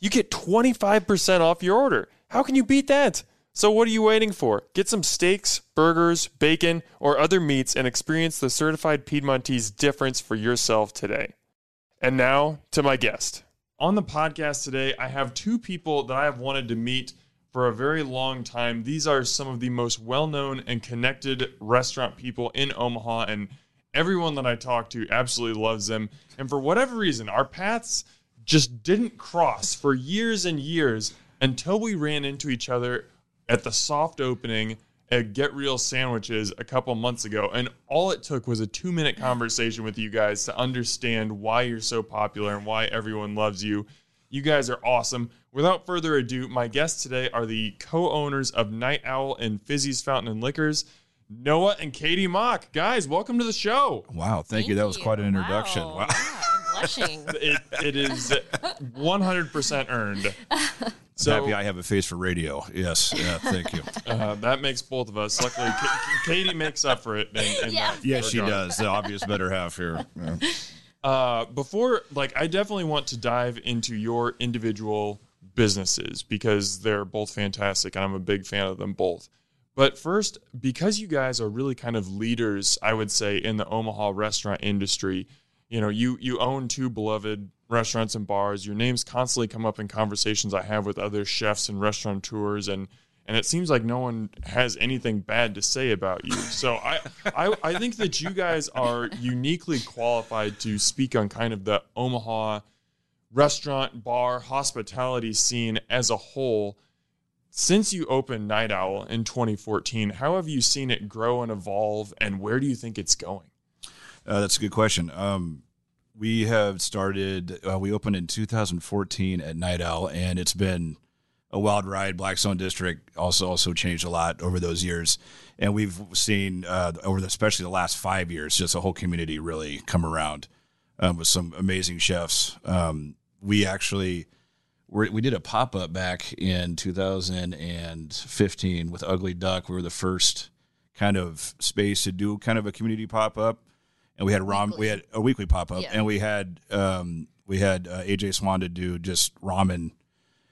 you get 25% off your order. How can you beat that? So, what are you waiting for? Get some steaks, burgers, bacon, or other meats and experience the certified Piedmontese difference for yourself today. And now to my guest. On the podcast today, I have two people that I have wanted to meet for a very long time. These are some of the most well known and connected restaurant people in Omaha, and everyone that I talk to absolutely loves them. And for whatever reason, our paths just didn't cross for years and years until we ran into each other at the soft opening at Get Real Sandwiches a couple months ago. And all it took was a two minute conversation with you guys to understand why you're so popular and why everyone loves you. You guys are awesome. Without further ado, my guests today are the co owners of Night Owl and Fizzy's Fountain and Liquors. Noah and Katie Mock. Guys, welcome to the show. Wow, thank, you. That was quite an introduction. Wow. Wow. Yeah, I'm blushing. It, it is 100% earned. So Happy I have a face for radio. Yes, yeah, thank you. uh, that makes both of us. Luckily, Ka- Katie makes up for it. In, in Yeah. that Yes, she does. The obvious better half here. Yeah. Uh, before, like, I definitely want to dive into your individual businesses because they're both fantastic, and I'm a big fan of them both. But first, because you guys are really kind of leaders, I would say, in the Omaha restaurant industry, you know, you you own two beloved restaurants and bars. Your names constantly come up in conversations I have with other chefs and restaurateurs, and and it seems like no one has anything bad to say about you. So I, I, I think that you guys are uniquely qualified to speak on kind of the Omaha restaurant, bar, hospitality scene as a whole. Since you opened Night Owl in 2014, how have you seen it grow and evolve, and where do you think it's going? Uh, that's a good question. Um, we have started. Uh, we opened in 2014 at Night Owl, and it's been a wild ride. Blackstone District also also changed a lot over those years, and we've seen uh, over the, especially the last five years, just a whole community really come around um, with some amazing chefs. Um, we actually we're, we did a pop up back in 2015 with Ugly Duck. We were the first kind of space to do kind of a community pop up, and we had ram. We had a weekly pop up, Yeah. and we had um, we had uh, AJ Swan to do just ramen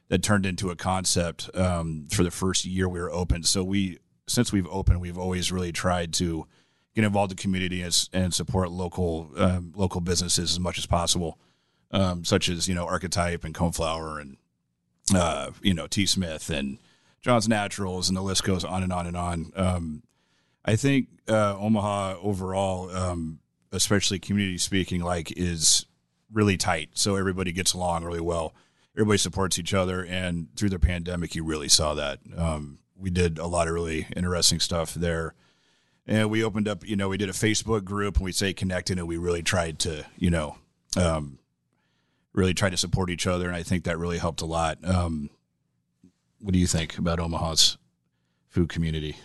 that turned into a concept um, for the first year we were open. So we since we've opened, we've always really tried to get involved in the community and, and support local um, local businesses as much as possible, um, such as you know Archetype and Coneflower and uh, you know T Smith and John's Naturals, and the list goes on and on and on. Um, I think uh, Omaha overall, um, especially community speaking, like is really tight. So everybody gets along really well. Everybody supports each other, and through the pandemic, you really saw that. Um, we did a lot of really interesting stuff there, and we opened up. You know, we did a Facebook group, and we say connected, and we really tried to, you know, um, really try to support each other, and I think that really helped a lot. Um, what do you think about Omaha's food community?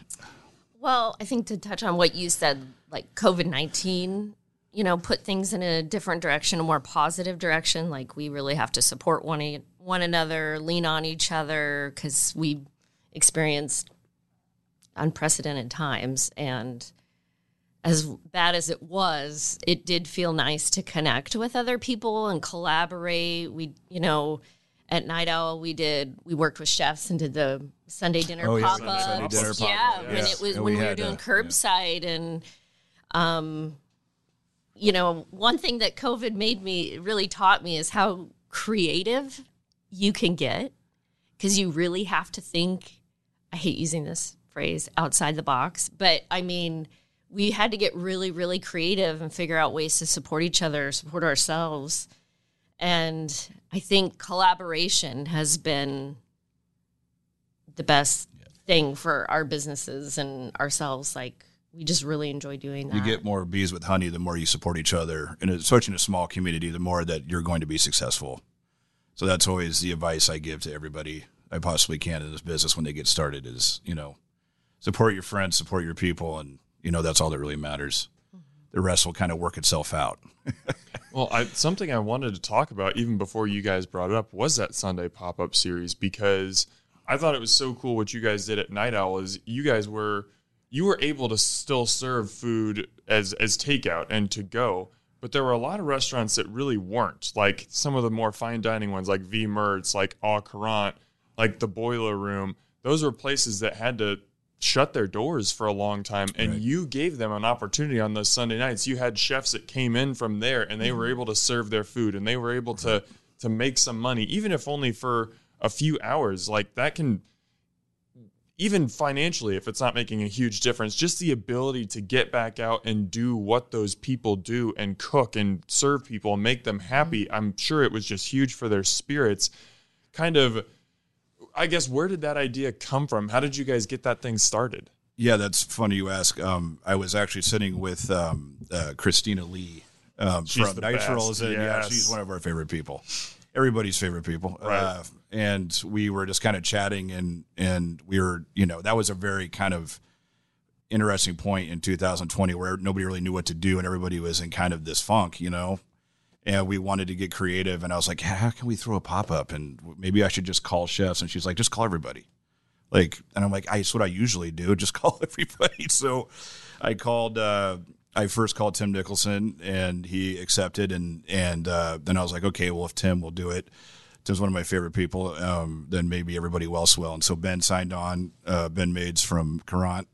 Well, I think to touch on what you said, like COVID 19, you know, put things in a different direction, a more positive direction. Like we really have to support one, one another, lean on each other because we experienced unprecedented times. And as bad as it was, it did feel nice to connect with other people and collaborate. We, you know, at Night Owl, we did we worked with chefs and did the Sunday dinner Oh, pop ups. up. Sunday dinner yeah, pop-up, when yes. it was And when we we, were doing uh, curbside and um you know, one thing that COVID made me really taught me is how creative you can get because you really have to think. I hate using this phrase outside the box, but I mean, we had to get really, really creative and figure out ways to support each other, support ourselves. And I think collaboration has been the best thing for our businesses and ourselves. Like, we just really enjoy doing that. You get more bees with honey the more you support each other. And it's such in a small community, the more that you're going to be successful. So that's always the advice I give to everybody I possibly can in this business when they get started is, you know, support your friends, support your people, and you know that's all that really matters. The rest will kind of work itself out. well, I, something I wanted to talk about even before you guys brought it up was that Sunday pop up series because I thought it was so cool what you guys did at Night Owl is you guys were you were able to still serve food as as takeout and to go, but there were a lot of restaurants that really weren't. Like some of the more fine dining ones, like V Mertz, like Au Courant, like the Boiler Room. Those were places that had to shut their doors for a long time and right. you gave them an opportunity on those Sunday nights. You had chefs that came in from there and they mm-hmm. were able to serve their food and they were able to to make some money even if only for a few hours. Like that can even financially if it's not making a huge difference, just the ability to get back out and do what those people do and cook and serve people and make them happy. Mm-hmm. I'm sure it was just huge for their spirits. Kind of I guess where did that idea come from? How did you guys get that thing started? Yeah, that's funny you ask. Um, I was actually sitting with um, uh, Christina Lee um, from Night Trolls, and yes. yeah, she's one of our favorite people. Everybody's favorite people, right? Uh, and we were just kind of chatting, and and we were, you know, that was a very kind of interesting point in 2020 where nobody really knew what to do, and everybody was in kind of this funk, you know and we wanted to get creative. And I was like, how can we throw a pop up? And maybe I should just call chefs. And she's like, just call everybody. Like, and I'm like, that's what I usually do, just call everybody. So I called. Uh, I first called Tim Nicholson, and he accepted. And and uh, then I was like, okay, well, if Tim will do it. Tim's one of my favorite people. Um, then maybe everybody else will. And so Ben signed on. Uh, ben Maides from Courant,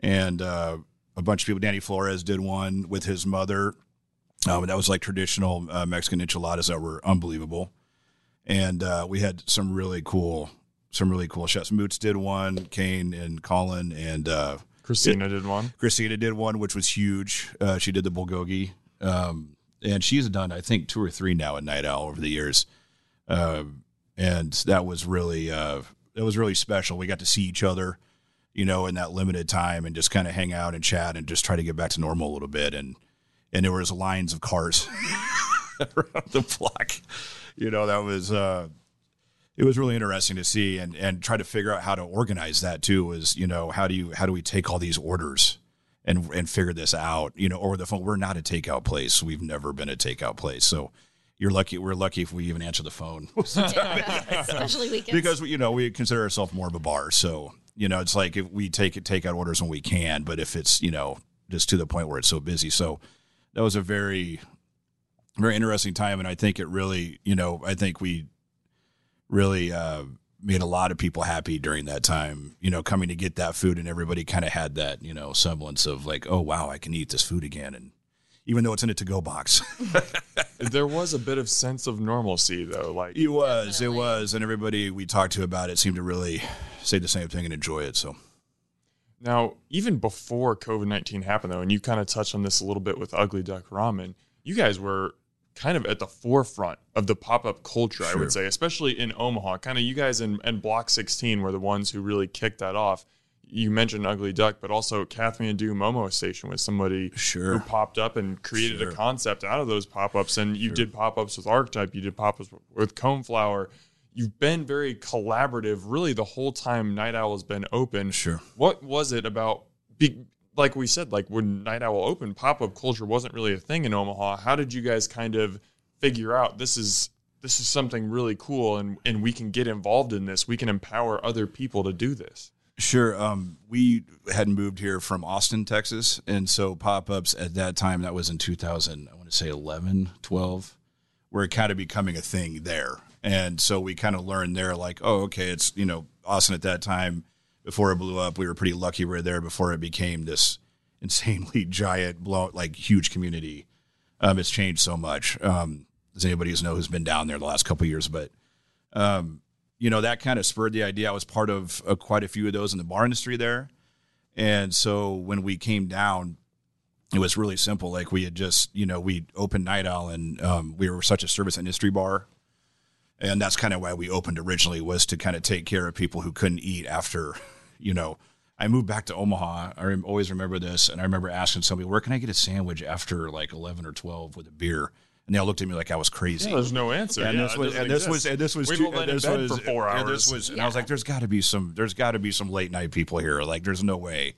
and uh, a bunch of people. Danny Flores did one with his mother um, that was like traditional uh, Mexican enchiladas that were unbelievable, and uh, we had some really cool, some really cool chefs. Moots did one, Kane and Colin, and uh, Christina did one. Christina did one, which was huge. Uh, she did the bulgogi, um, and she's done I think two or three now at Night Owl over the years, um, and that was really uh, that was really special. We got to see each other, you know, in that limited time, and just kind of hang out and chat and just try to get back to normal a little bit and and there was lines of cars around the block. You know, that was uh, it was really interesting to see and and try to figure out how to organize that too. Was you know how do you how do we take all these orders and and figure this out? You know, over the phone. We're not a takeout place. We've never been a takeout place, so you're lucky. We're lucky if we even answer the phone, especially weekends, because you know we consider ourselves more of a bar. So you know, it's like if we take take out orders when we can, but if it's you know just to the point where it's so busy, so that was a very very interesting time and i think it really you know i think we really uh, made a lot of people happy during that time you know coming to get that food and everybody kind of had that you know semblance of like oh wow i can eat this food again and even though it's in a to-go box there was a bit of sense of normalcy though like it was Definitely. it was and everybody we talked to about it seemed to really say the same thing and enjoy it so now, even before COVID 19 happened, though, and you kind of touched on this a little bit with Ugly Duck Ramen, you guys were kind of at the forefront of the pop up culture, sure. I would say, especially in Omaha. Kind of you guys and, and Block 16 were the ones who really kicked that off. You mentioned Ugly Duck, but also Kathmandu Momo Station was somebody sure. who popped up and created sure. a concept out of those pop ups. And you did pop ups with Archetype, you did pop ups with Coneflower you've been very collaborative really the whole time Night Owl has been open. Sure. What was it about like we said like when Night Owl opened pop-up culture wasn't really a thing in Omaha. How did you guys kind of figure out this is this is something really cool and and we can get involved in this. We can empower other people to do this. Sure. Um, we had moved here from Austin, Texas. And so pop ups at that time, that was in 2000, I want to say 11, 12, were kind of becoming a thing there. And so we kind of learned there, like, oh, okay, it's, you know, Austin at that time, before it blew up, we were pretty lucky we were there before it became this insanely giant, blow, like huge community. Um, it's changed so much. Um, as anybody who's know who's been down there the last couple years, but um, you know, that kind of spurred the idea. I was part of uh, quite a few of those in the bar industry there. And so when we came down, it was really simple. Like we had just, you know, we opened Night Owl and um, we were such a service industry bar. And that's kind of why we opened originally was to kind of take care of people who couldn't eat after, you know, I moved back to Omaha. I always remember this. And I remember asking somebody, where can I get a sandwich after like 11 or 12 with a beer? And they all looked at me like I was crazy. Yeah, there's no answer. And Yeah, this was, and this was, and this was, We two, won't let and this was, for four and hours. this was, and I was like, there's got to be some, there's got to be some late night people here. Like, there's no way.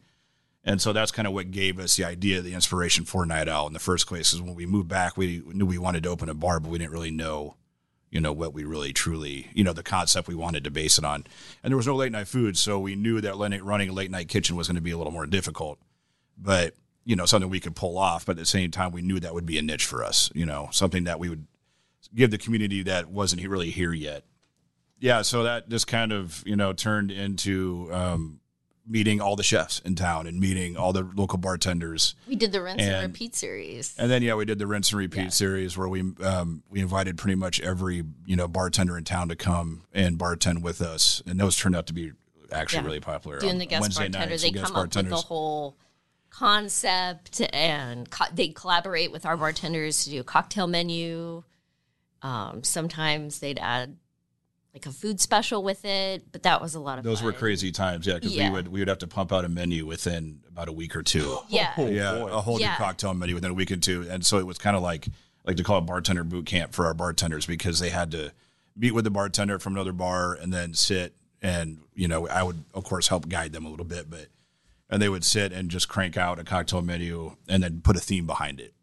And so that's kind of what gave us the idea, the inspiration for Night Owl in the first place. Is when we moved back, we knew we wanted to open a bar, but we didn't really know, you know, what we really truly, you know, the concept we wanted to base it on. And there was no late night food, so we knew that running a late night kitchen was going to be a little more difficult. But you know, something we could pull off. But at the same time, we knew that would be a niche for us. You know, something that we would give the community that wasn't really here yet. Yeah, so that just kind of you know turned into um, meeting all the chefs in town and meeting all the local bartenders. We did the rinse and, And- repeat series. And then yeah, we did the rinse and repeat Yeah. series where we um, we invited pretty much every you know bartender in town to come and bartend with us, and those turned out to be actually Yeah. really popular. Doing the guest Wednesday bartender, nights, they the guest come up with the bartenders. whole concept and co- they collaborate with our bartenders to do a cocktail menu. Um, sometimes they'd add like a food special with it, but that was a lot of Those were crazy times, yeah, because Yeah. we would we would have to pump out a menu within about a week or two. Yeah. Oh, yeah, boy. a whole Yeah. new cocktail menu within a week or two, and so it was kind of like like to call it bartender boot camp for our bartenders because they had to meet with the bartender from another bar and then sit and you know I would of course help guide them a little bit, but and they would sit and just crank out a cocktail menu and then put a theme behind it.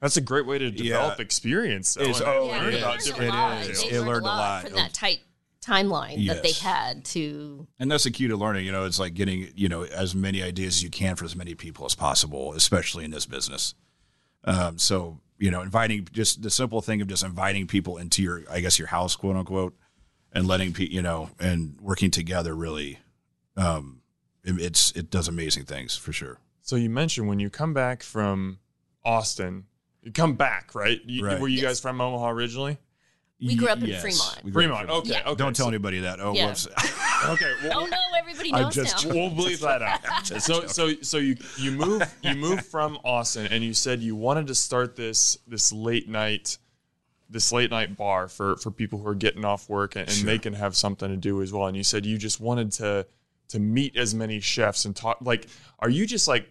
That's a great way to develop Yeah. experience. though, oh, Yeah, learn they about learned different a lot. It is. They It learned learned a a lot lot from that tight timeline that they had to. And that's the key to learning. You know, it's like getting you know as many ideas as you can for as many people as possible, especially in this business. Um, so you know, inviting just the simple thing of just inviting people into your, I guess, your house, quote unquote, and letting people, you know, and working together really, um, it, it's it does amazing things for sure. So you mentioned when you come back from Austin, you come back, right? You, Right. Were you Yes. guys from Omaha originally? We grew up in Yes, Fremont. we grew up in Fremont. Okay. Yeah. Okay. Don't tell so- anybody that. Oh, Yeah. whoops. Okay. Well, Oh no, everybody I'm knows just now. we'll bleep that out. so so so you you move you move from Austin and you said you wanted to start this this late night this late night bar for for people who are getting off work and, and Sure. they can have something to do as well. And you said you just wanted to to meet as many chefs and talk like are you just like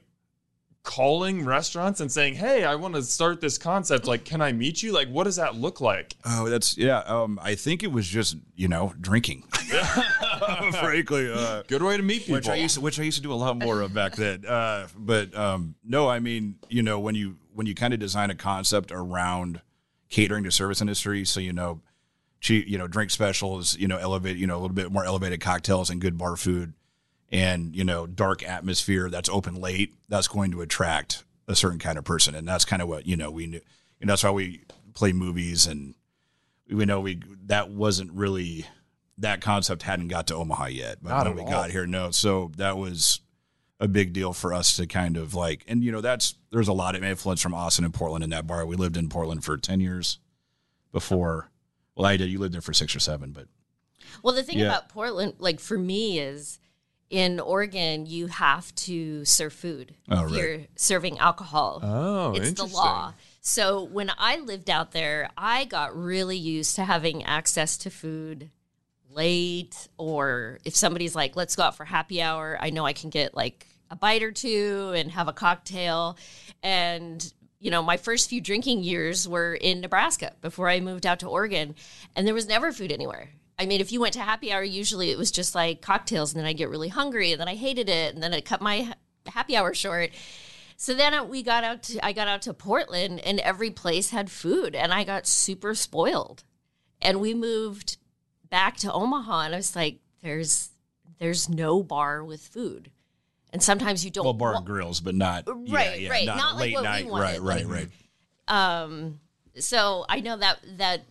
calling restaurants and saying, "Hey, I want to start this concept. Like, can I meet you? Like, what does that look like?" Oh, that's yeah. Um, I think it was just you know drinking. Frankly, uh, Good way to meet people. which I used to, which I used to do a lot more of back then. Uh, but um, no, I mean, you know, when you when you kind of design a concept around catering to service industry, so you know, cheap, you know, drink specials, you know, elevate, you know, a little bit more elevated cocktails and good bar food, and you know, dark atmosphere that's open late, that's going to attract a certain kind of person, and that's kind of what you know we knew, and that's why we play movies and we know we that wasn't really that concept hadn't got to Omaha yet, but Not when we all. got here, no. So that was a big deal for us to kind of like, and you know, that's there's a lot of influence from Austin and Portland in that bar. We lived in Portland for ten years before. Well, I did. You lived there for six or seven, but Well, the thing Yeah. about Portland, like for me, is in Oregon you have to serve food. Oh, if right. You're serving alcohol. Oh, it's the law. So when I lived out there, I got really used to having access to food late, or if somebody's like, "Let's go out for happy hour," I know I can get like a bite or two and have a cocktail. And you know, my first few drinking years were in Nebraska before I moved out to Oregon, and there was never food anywhere. I mean, if you went to happy hour, usually it was just like cocktails, and then I get really hungry, and then I hated it, and then it cut my happy hour short. So then uh, we got out to I got out to Portland and every place had food and I got super spoiled. And we moved back to Omaha and I was like there's there's no bar with food. And sometimes you don't well, bar and grills, but not Right, yeah, right. not, Not like late night. right, right, right. um so I know that that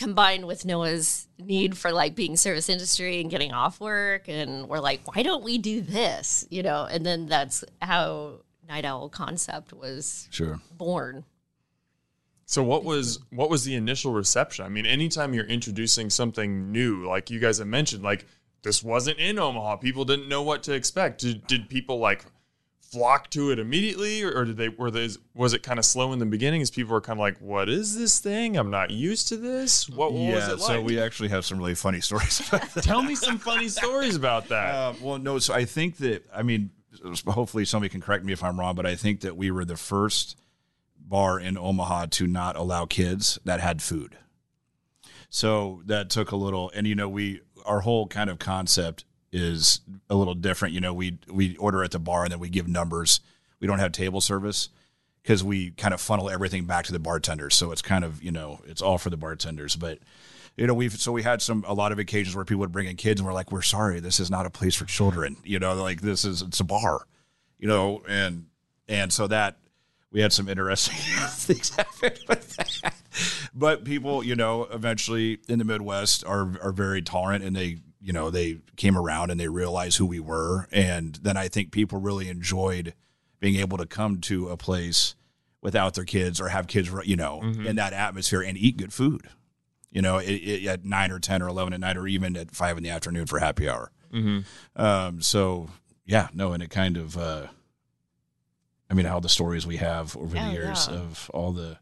combined with Noah's need for like being service industry and getting off work and we're like why don't we do this you know and then that's how night owl concept was Sure. born So what was what was the initial reception? I mean, anytime you're introducing something new, like you guys have mentioned, like this wasn't in Omaha, people didn't know what to expect. Did, did people like flock to it immediately, or, did they were they was it kind of slow in the beginning? As people were kind of like, "What is this thing? I'm not used to this." What, what was it like? so we actually have some really funny stories about that. Tell me some funny stories about that. Uh, well, no. So I think that I mean, hopefully somebody can correct me if I'm wrong, but I think that we were the first bar in Omaha to not allow kids that had food. So that took a little, and you know, we our whole kind of concept is a little different. You know, we we order at the bar and then we give numbers. We don't have table service because we kind of funnel everything back to the bartenders. So it's kind of you know it's all for the bartenders, but you know we've so we had some a lot of occasions where people would bring in kids and we're like we're sorry this is not a place for children you know like this is it's a bar you know and and so that we had some interesting things happen with that but people you know eventually in the midwest are are very tolerant and they you know they came around and they realized who we were and then i think people really enjoyed being able to come to a place without their kids or have kids you know in that atmosphere and eat good food you know, it, it, at nine or ten or eleven at night, or even at five in the afternoon for happy hour. Um, so yeah, no, and it kind of, uh, I mean, all the stories we have over Oh, the years yeah. of all the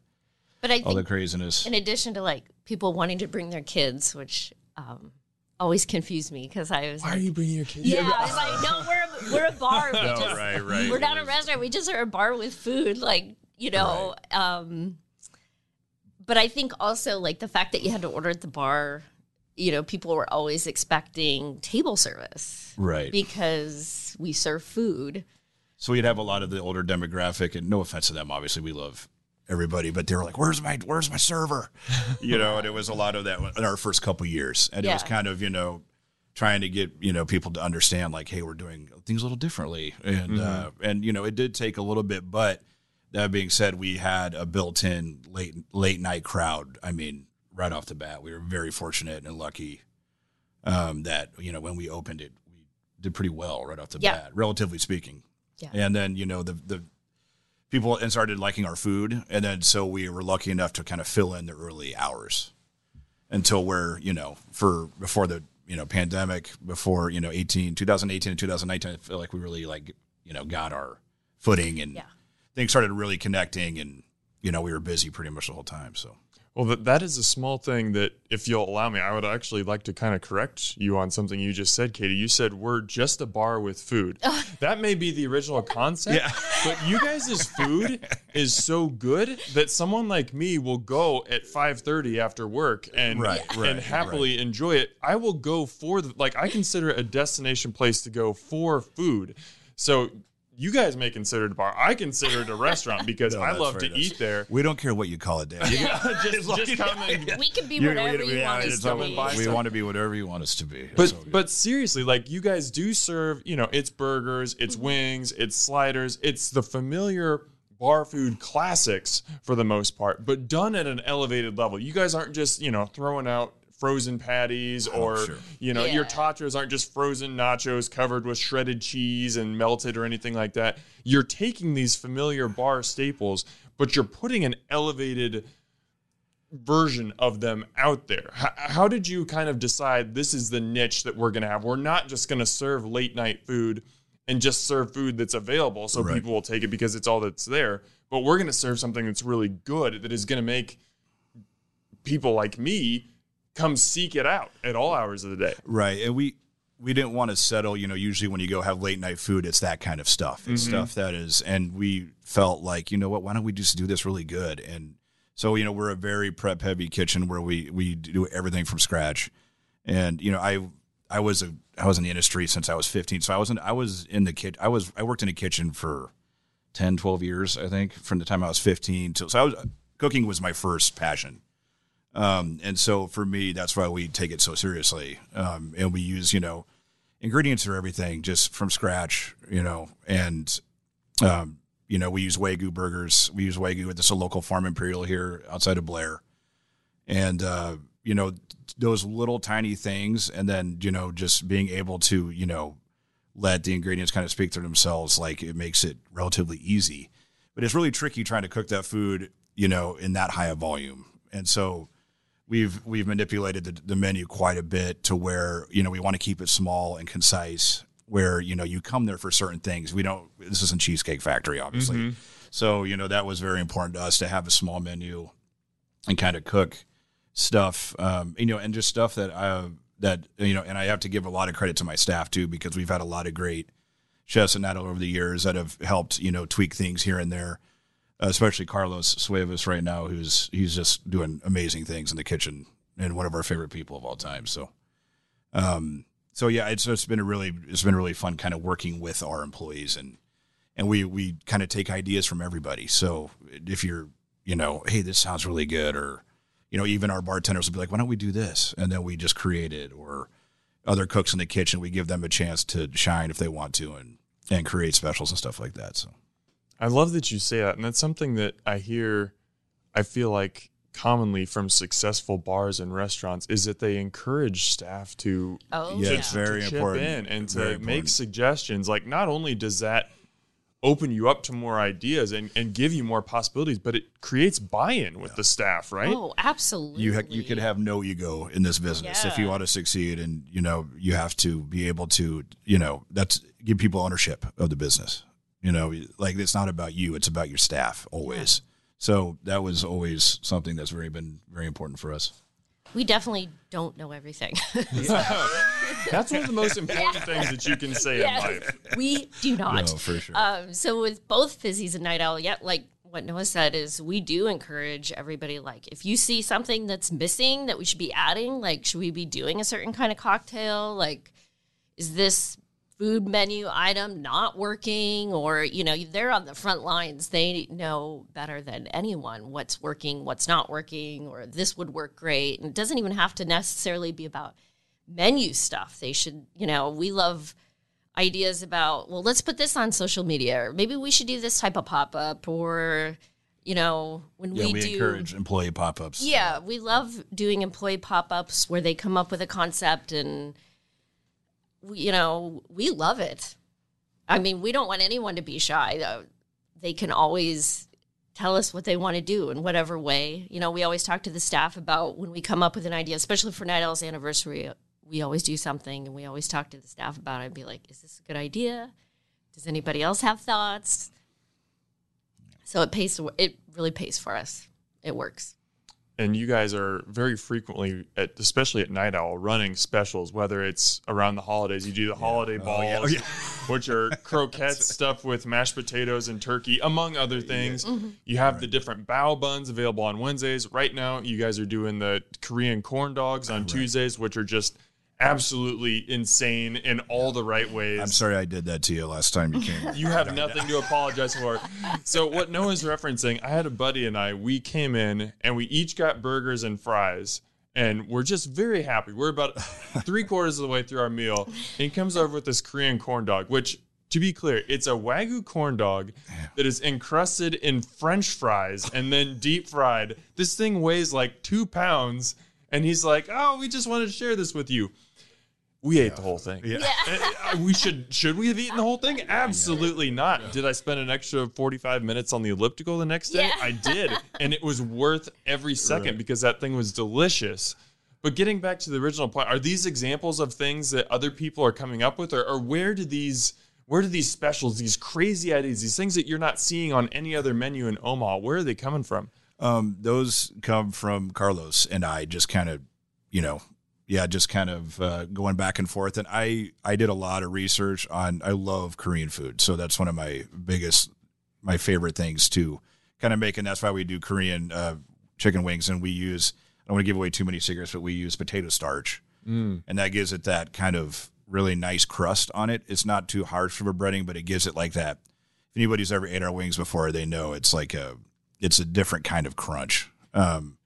But I all the craziness. in addition to like people wanting to bring their kids, which um, always confused me because I was Why are like, you bringing your kids? yeah, I was like, no, we're a, we're a bar. We No, just, right, right. We're not a restaurant. We just are a bar with food. Like you know. Um, but I think also like the fact that you had to order at the bar. You know, people were always expecting table service right. because we serve food. So we'd have a lot of the older demographic, and no offense to them, obviously we love everybody, but they were like, "Where's my Where's my server?" You know, and it was a lot of that in our first couple years, and it was kind of you know trying to get you know people to understand like, hey, we're doing things a little differently, and uh, and you know it did take a little bit, but that being said, we had a built-in late late night crowd. I mean, right off the bat, we were very fortunate and lucky um, that you know when we opened it, we did pretty well right off the Yeah. bat, relatively speaking. Yeah. And then you know the the people and started liking our food, and then so we were lucky enough to kind of fill in the early hours until we're you know for before the you know pandemic before you know 18 2018 and 2019 i feel like we really like you know got our footing and Yeah. things started really connecting and you know we were busy pretty much the whole time so Well, that, that is a small thing that, if you'll allow me, I would actually like to kind of correct you on something you just said, Katie. You said we're just a bar with food. that may be the original concept, Yeah. but you guys' food is so good that someone like me will go at 5.30 after work and, Right, right, and happily enjoy it. I will go for, the, like, I consider it a destination place to go for food. So you guys may consider it a bar. I consider it a restaurant because No, I love to nice. eat there. we don't care what you call it Dan. You just, just come and We can be whatever we- you yeah, want us to be. we stuff. want to be whatever you want us to be. But So but seriously, like you guys do serve, you know, it's burgers, it's Mm-hmm. wings, it's sliders, it's the familiar bar food classics for the most part, but done at an elevated level. You guys aren't just, you know, throwing out frozen patties oh, or Oh, sure. you know, your Yeah. tachos aren't just frozen nachos covered with shredded cheese and melted or anything like that. You're taking these familiar bar staples, but you're putting an elevated version of them out there. How, how did you kind of decide this is the niche that we're going to have? We're not just going to serve late night food and just serve food that's available so Right. people will take it because it's all that's there, but we're going to serve something that's really good that is going to make people like me come seek it out at all hours of the day. Right. And we we didn't want to settle, you know, usually when you go have late night food, it's that kind of stuff. It's mm-hmm. stuff that is and we felt like, you know what, why don't we just do this really good? And so, you know, we're a very prep heavy kitchen where we we do everything from scratch. And, you know, I I was a I was in the industry since I was 15. So I wasn't I was in the kit I was I worked in a kitchen for 10, 12 years, I think, from the time I was 15 till so I was cooking was my first passion. Um, and so for me, that's why we take it so seriously. Um, and we use, you know, ingredients for everything just from scratch, you know, and, um, you know, we use Wagyu burgers. We use Wagyu at this local farm imperial here outside of Blair. And, uh, you know, those little tiny things. And then, you know, just being able to, you know, let the ingredients kind of speak for themselves, like it makes it relatively easy. But it's really tricky trying to cook that food, you know, in that high a volume. And so we've we've manipulated the, the menu quite a bit to where you know we want to keep it small and concise. Where you know you come there for certain things. We don't. This isn't Cheesecake Factory, obviously. So you know that was very important to us to have a small menu and kind of cook stuff, um, you know, and just stuff that I that you know, and I have to give a lot of credit to my staff too because we've had a lot of great chefs and that over the years that have helped you know tweak things here and there. Especially Carlos Cuevas right now, who's he's just doing amazing things in the kitchen and one of our favorite people of all time. So, um, so yeah, it's just been a really it's been really fun kind of working with our employees and and we we kind of take ideas from everybody. So if you're you know, hey, this sounds really good, or you know, even our bartenders will be like, why don't we do this? And then we just create it, or other cooks in the kitchen, we give them a chance to shine if they want to, and and create specials and stuff like that. So I love that you say that, and that's something that I hear. I feel like commonly from successful bars and restaurants is that they encourage staff to Oh, Yeah, yeah. it's very chip important. in and to Very make important. suggestions. Like not only does that open you up to more ideas and, and give you more possibilities, but it creates buy-in with the staff, right? Oh, absolutely. you ha- you could have no ego in this business if you want to succeed, and you know you have to be able to you know that's give people ownership of the business. You know, like it's not about you; it's about your staff always. So that was always something that's very been very important for us. We definitely don't know everything. That's one of the most important things that you can say in life. we do not. No, for sure. Um, so with both Fizzies and Night Owl, yeah, like what Noah said is we do encourage everybody. Like if you see something that's missing that we should be adding, like should we be doing a certain kind of cocktail? Like is this food menu item not working? Or you know they're on the front lines. They know better than anyone what's working, what's not working, or this would work great. And it doesn't even have to necessarily be about menu stuff. They should, you know, we love ideas about well let's put this on social media or maybe we should do this type of pop-up or you know when yeah, we, we, do encourage employee pop ups. yeah we love doing employee pop-ups where they come up with a concept and you know we love it. I mean we don't want anyone to be shy. Uh, they can always tell us what they want to do in whatever way. You know we always talk to the staff about when we come up with an idea especially for night owl's anniversary we always do something and we always talk to the staff about it and be like is this a good idea? Does anybody else have thoughts? So it pays it really pays for us. It works and you guys are very frequently at especially at night owl running specials whether it's around the holidays. You do the holiday oh, balls. Oh, yeah. which are croquettes stuffed with mashed potatoes and turkey among other things. Mm-hmm. You have the different bao buns available on wednesdays. Right now you guys are doing the korean corn dogs on tuesdays which are just absolutely insane in all the right ways I'm sorry I did that to you last time you came. you have nothing to apologize for. So what Noah's referencing, I had a buddy and I, we came in and we each got burgers and fries. And we're just very happy. We're about three quarters of the way through our meal. And he comes over with this Korean corn dog, which, to be clear, it's a Wagyu corn dog that is encrusted in French fries and then deep fried. This thing weighs like two pounds. And he's like, Oh, we just wanted to share this with you. We ate the whole thing. Yeah. Uh, we should should we have eaten the whole thing? Absolutely not. Did I spend an extra 45 minutes on the elliptical the next day? Yeah. I did. And it was worth every second because that thing was delicious. But getting back to the original point, are these examples of things that other people are coming up with or, or where do these where do these specials, these crazy ideas, these things that you're not seeing on any other menu in Omaha, where are they coming from? Um, those come from Carlos and I just kind of, you know, yeah, just kind of uh, going back and forth. And I, I did a lot of research on, I love Korean food. So that's one of my biggest, my favorite things to kind of make. And that's why we do Korean uh, chicken wings. And we use, I don't want to give away too many secrets, but we use potato starch. And that gives it that kind of really nice crust on it. It's not too harsh a breading, but it gives it like that. If anybody's ever ate our wings before, they know it's like a, it's a different kind of crunch. Um,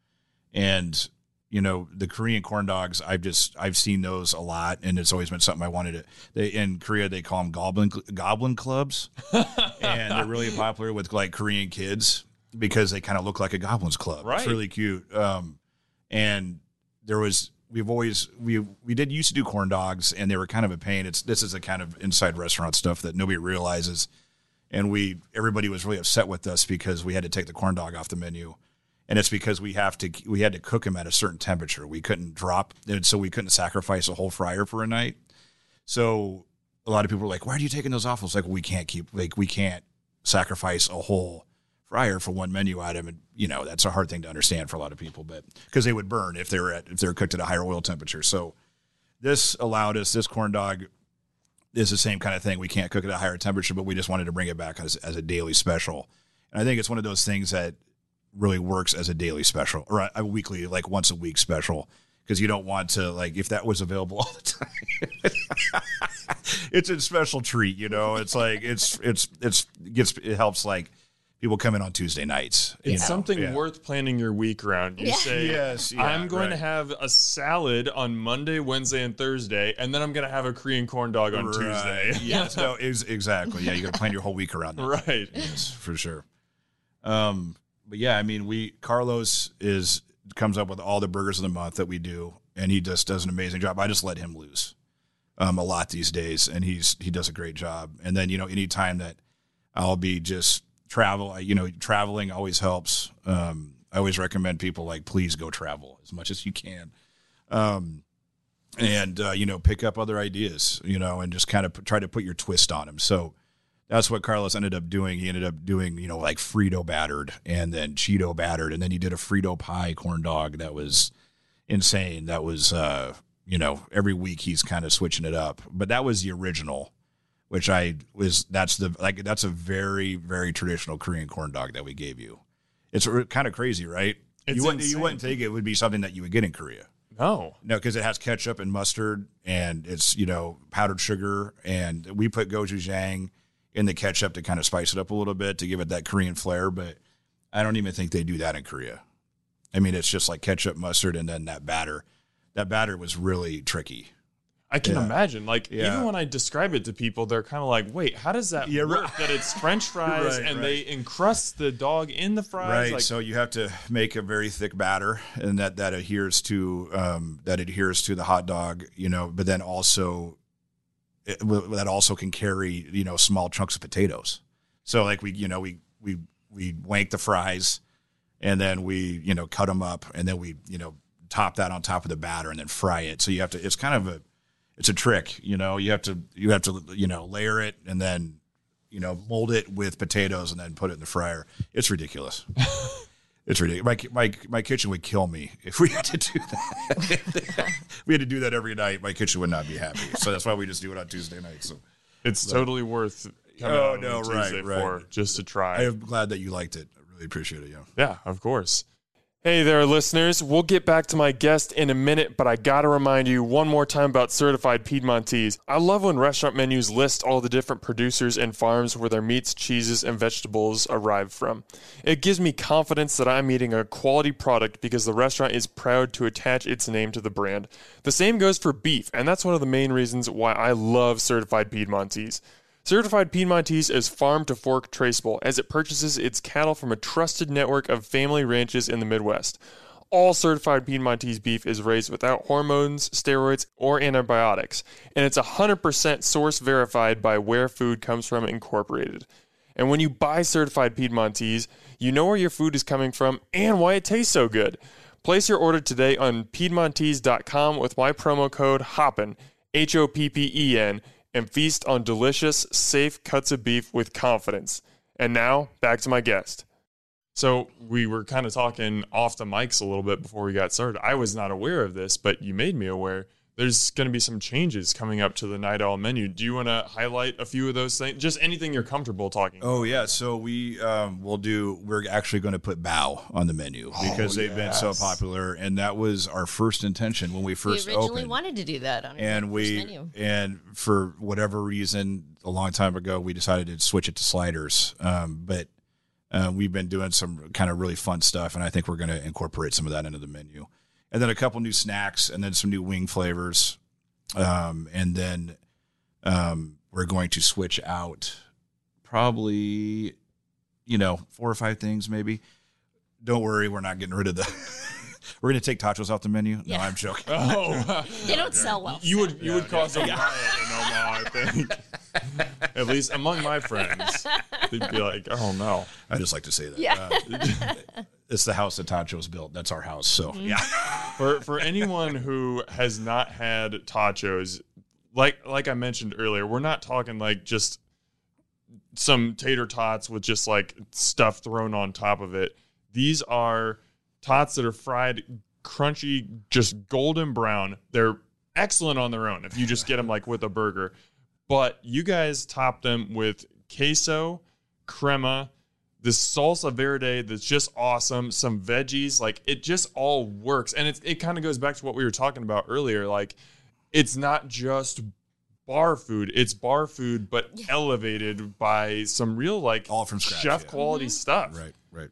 and you know the Korean corn dogs, I've just I've seen those a lot, and it's always been something I wanted to. They in Korea they call them goblin goblin clubs, and they're really popular with like Korean kids because they kind of look like a goblin's club. Right. It's really cute. Um, and there was we've always we we did used to do corn dogs, and they were kind of a pain. It's this is a kind of inside restaurant stuff that nobody realizes and we everybody was really upset with us because we had to take the corn dog off the menu, and it's because we have to we had to cook them at a certain temperature. We couldn't drop, and so we couldn't sacrifice a whole fryer for a night. So a lot of people were like, "Why are you taking those off?" I was like, "We can't keep like we can't sacrifice a whole." fryer for one menu item and you know that's a hard thing to understand for a lot of people but because they would burn if they were at if they're cooked at a higher oil temperature so this allowed us this corn dog is the same kind of thing we can't cook it at a higher temperature but we just wanted to bring it back as, as a daily special and i think it's one of those things that really works as a daily special or a, a weekly like once a week special because you don't want to like if that was available all the time it's a special treat you know it's like it's it's it's it gets it helps like people come in on Tuesday nights. you It's know? something Yeah. worth planning your week around. You Yeah. say, Yes, yeah, I'm going to have a salad on Monday, Wednesday, and Thursday, and then I'm going to have a Korean corn dog on Right. Tuesday. Yes, no, ex- exactly. Yeah, you got to plan your whole week around that. right. Yes, for sure. Um, but yeah, I mean, we Carlos is comes up with all the burgers of the month that we do, and he just does an amazing job. I just let him loose um, a lot these days, and he's he does a great job. And then you know, anytime that I'll be just travel, you know, traveling always helps. Um, I always recommend people like please go travel as much as you can. Um, and uh, you know, pick up other ideas, you know, and just kind of p- try to put your twist on them. So that's what Carlos ended up doing. He ended up doing, you know, like Frito battered and then Cheeto battered. And then he did a Frito pie corn dog that was insane. That was, uh, you know, every week he's kind of switching it up. But that was the original, which I was, that's the, like, that's a very, very traditional Korean corn dog that we gave you. It's kind of crazy, right? It's you, wouldn't, you wouldn't think it would be something that you would get in Korea. No. No, because it has ketchup and mustard, and it's you know powdered sugar, and we put gochujang in the ketchup to kind of spice it up a little bit to give it that Korean flair. But I don't even think they do that in Korea. I mean, it's just like ketchup, mustard, and then that batter. That batter was really tricky. I can Yeah. imagine. Like Yeah. even when I describe it to people, they're kind of like, "Wait, how does that Yeah, work? right. That it's French fries Right, and they encrust the dog in the fries." Right. Like, so you have to make a very thick batter, and that that adheres to um, that adheres to the hot dog. You know, but then also that also can carry you know small chunks of potatoes. So like we you know we we we wank the fries, and then we you know cut them up, and then we you know top that on top of the batter, and then fry it. So you have to. It's kind of a it's a trick. You know, you have to you have to you know layer it, and then you know, mold it with potatoes and then put it in the fryer. It's ridiculous. it's ridiculous. My, my, my kitchen would kill me if we had to do that. we had to do that every night. My kitchen would not be happy. So that's why we just do it on Tuesday night. So it's totally worth Oh, no, right, right. for just to try. I am glad that you liked it. I really appreciate it. Yeah. Yeah, of course. Hey there, listeners. We'll get back to my guest in a minute, but I gotta remind you one more time about certified Piedmontese. I love when restaurant menus list all the different producers and farms where their meats, cheeses, and vegetables arrive from. It gives me confidence that I'm eating a quality product because the restaurant is proud to attach its name to the brand. The same goes for beef, and that's one of the main reasons why I love certified Piedmontese. Certified Piedmontese is farm to fork traceable as it purchases its cattle from a trusted network of family ranches in the Midwest. All certified Piedmontese beef is raised without hormones, steroids, or antibiotics, and it's 100% source verified by Where Food Comes From Incorporated. And when you buy certified Piedmontese, you know where your food is coming from and why it tastes so good. Place your order today on Piedmontese.com with my promo code HOPPEN, H O P P E N, and feast on delicious, safe cuts of beef with confidence. And now, back to my guest. So, we were kind of talking off the mics a little bit before we got started. I was not aware of this, but you made me aware. There's going to be some changes coming up to the Night Owl menu. Do you want to highlight a few of those things? Just anything you're comfortable talking Oh yeah, so we um, will do. We're actually going to put bao on the menu because they've been so popular, and that was our first intention when we We first originally opened. wanted to do that on our and first we menu. and for whatever reason a long time ago we decided to switch it to sliders um, but uh, we've been doing some kind of really fun stuff and i think we're going to incorporate some of that into the menu and then a couple new snacks and then some new wing flavors um, and then um, we're going to switch out probably you know four or five things maybe don't worry we're not getting rid of the we're going to take tachos off the menu no Yeah. i'm joking Oh, They don't sell well. you would you would cause a riot in Omaha, I think. At least among my friends. They'd be like, "Oh no." I just like to say that. Yeah. Uh, it's the house that Tacho's built. That's our house. So Mm-hmm. yeah. for for anyone who has not had tachos, like like I mentioned earlier, we're not talking like just some tater tots with just like stuff thrown on top of it. These are tots that are fried crunchy, just golden brown. They're excellent on their own if you just get them like with a burger. But you guys top them with queso, crema, this salsa verde that's just awesome, some veggies, like it just all works. And it it kind of goes back to what we were talking about earlier. Like it's not just bar food, it's bar food, but elevated by some real like All from scratch, chef yeah. quality stuff. Right, right.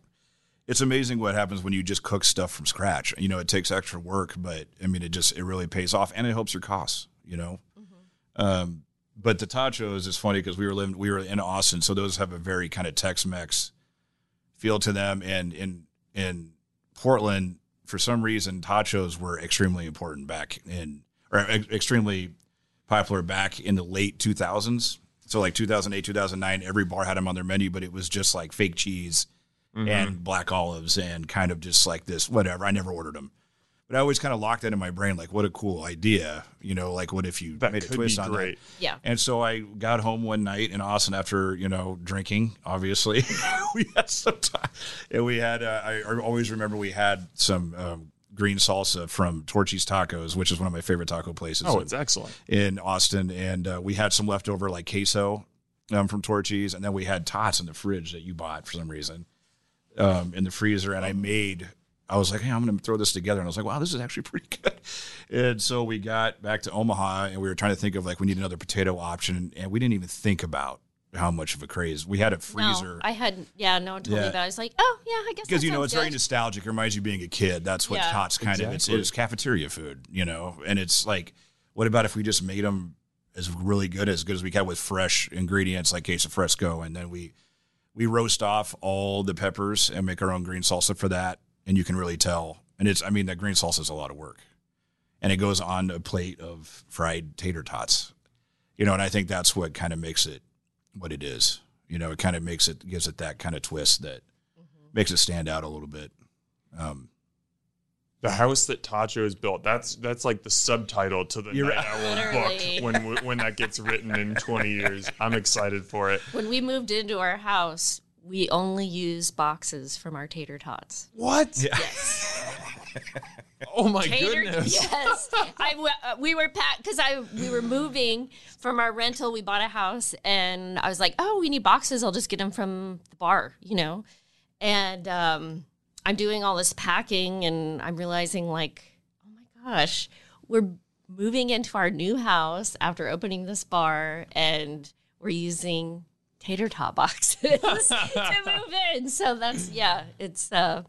It's amazing what happens when you just cook stuff from scratch. You know, it takes extra work, but I mean, it just it really pays off, and it helps your costs. You know, um, but the tachos is funny because we were living we were in Austin, so those have a very kind of Tex-Mex feel to them, and in in Portland, for some reason, tachos were extremely important back in or ex- extremely popular back in the late 2000s. So like 2008, 2009, every bar had them on their menu, but it was just like fake cheese mm-hmm. and black olives and kind of just like this, whatever. I never ordered them. But I always kind of locked that in my brain, like, what a cool idea. You know, like, what if you That made a twist on great. that? Yeah. And so I got home one night in Austin after, you know, drinking, obviously. we had some time. And we had, uh, I, I always remember we had some um, green salsa from Torchy's Tacos, which is one of my favorite taco places Oh, in- it's excellent. in Austin. And uh, we had some leftover like queso um, from Torchy's. And then we had tots in the fridge that you bought for some reason um, in the freezer. And I made, I was like, hey, I'm going to throw this together. And I was like, wow, this is actually pretty good. And so we got back to Omaha and we were trying to think of like, we need another potato option. And we didn't even think about how much of a craze we had a freezer. No, I had yeah, no one told Yeah. me that. I was like, oh yeah, I guess because you know sounds it's very nostalgic. It reminds you of being a kid. That's what Yeah. tots kind of it's, it's cafeteria food, you know. And it's like, what about if we just made them as really good as good as we can with fresh ingredients like queso fresco, and then we we roast off all the peppers and make our own green salsa for that, and you can really tell. And it's I mean that green salsa is a lot of work, and it goes on a plate of fried tater tots, you know. And I think that's what kind of makes it what it is. You know, it kind of makes it gives it that kind of twist that makes it stand out a little bit. Um, The house that Tacho is built. That's that's like the subtitle to the You're Night right. Owl book when when that gets written in 20 years. I'm excited for it. when we moved into our house, we only use boxes from our tater tots. What? Yes. Oh my Tater, goodness. yes. I w- uh, we were packed because I we were moving from our rental. We bought a house, and I was like, "Oh, we need boxes. I'll just get them from the bar," you know. And um, I'm doing all this packing, and I'm realizing, like, oh my gosh, we're moving into our new house after opening this bar, and we're using tater tot boxes to move in. So that's yeah, it's uh,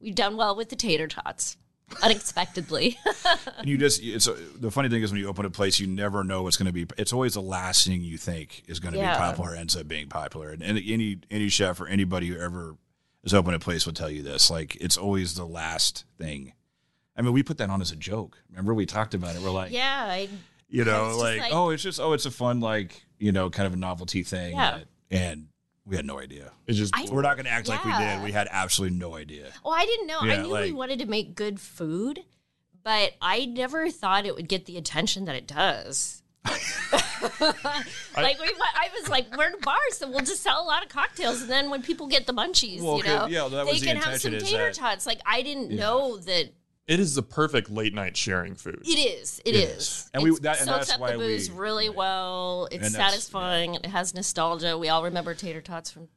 we've done well with the tater tots unexpectedly. and you just it's the funny thing is when you open a place, you never know what's going to be. It's always the last thing you think is going to Yeah. be popular ends up being popular. And, and any any chef or anybody who ever has opened a place will tell you this. Like it's always the last thing. I mean, we put that on as a joke. Remember we talked about it. We're like, yeah, I, you know, like, like- oh, it's just oh, it's a fun like you know kind of a novelty thing. Yeah. that- and we had no idea. It's just I- We're not going to act like we did. We had absolutely no idea. well, I didn't know. I Yeah, knew we wanted to make good food, but I never thought it would get the attention that it does. like we, I was like, we're in a bar, so we'll just sell a lot of cocktails, and then when people get the munchies, Well, you know, yeah, that they was the can have intention, some is tater that- tots. Like I didn't know that it is the perfect late night sharing food. it is. It it is. is, And we- It that- and soaks that's up why the booze we- really well. It's And that's- satisfying. It has nostalgia. We all remember tater tots from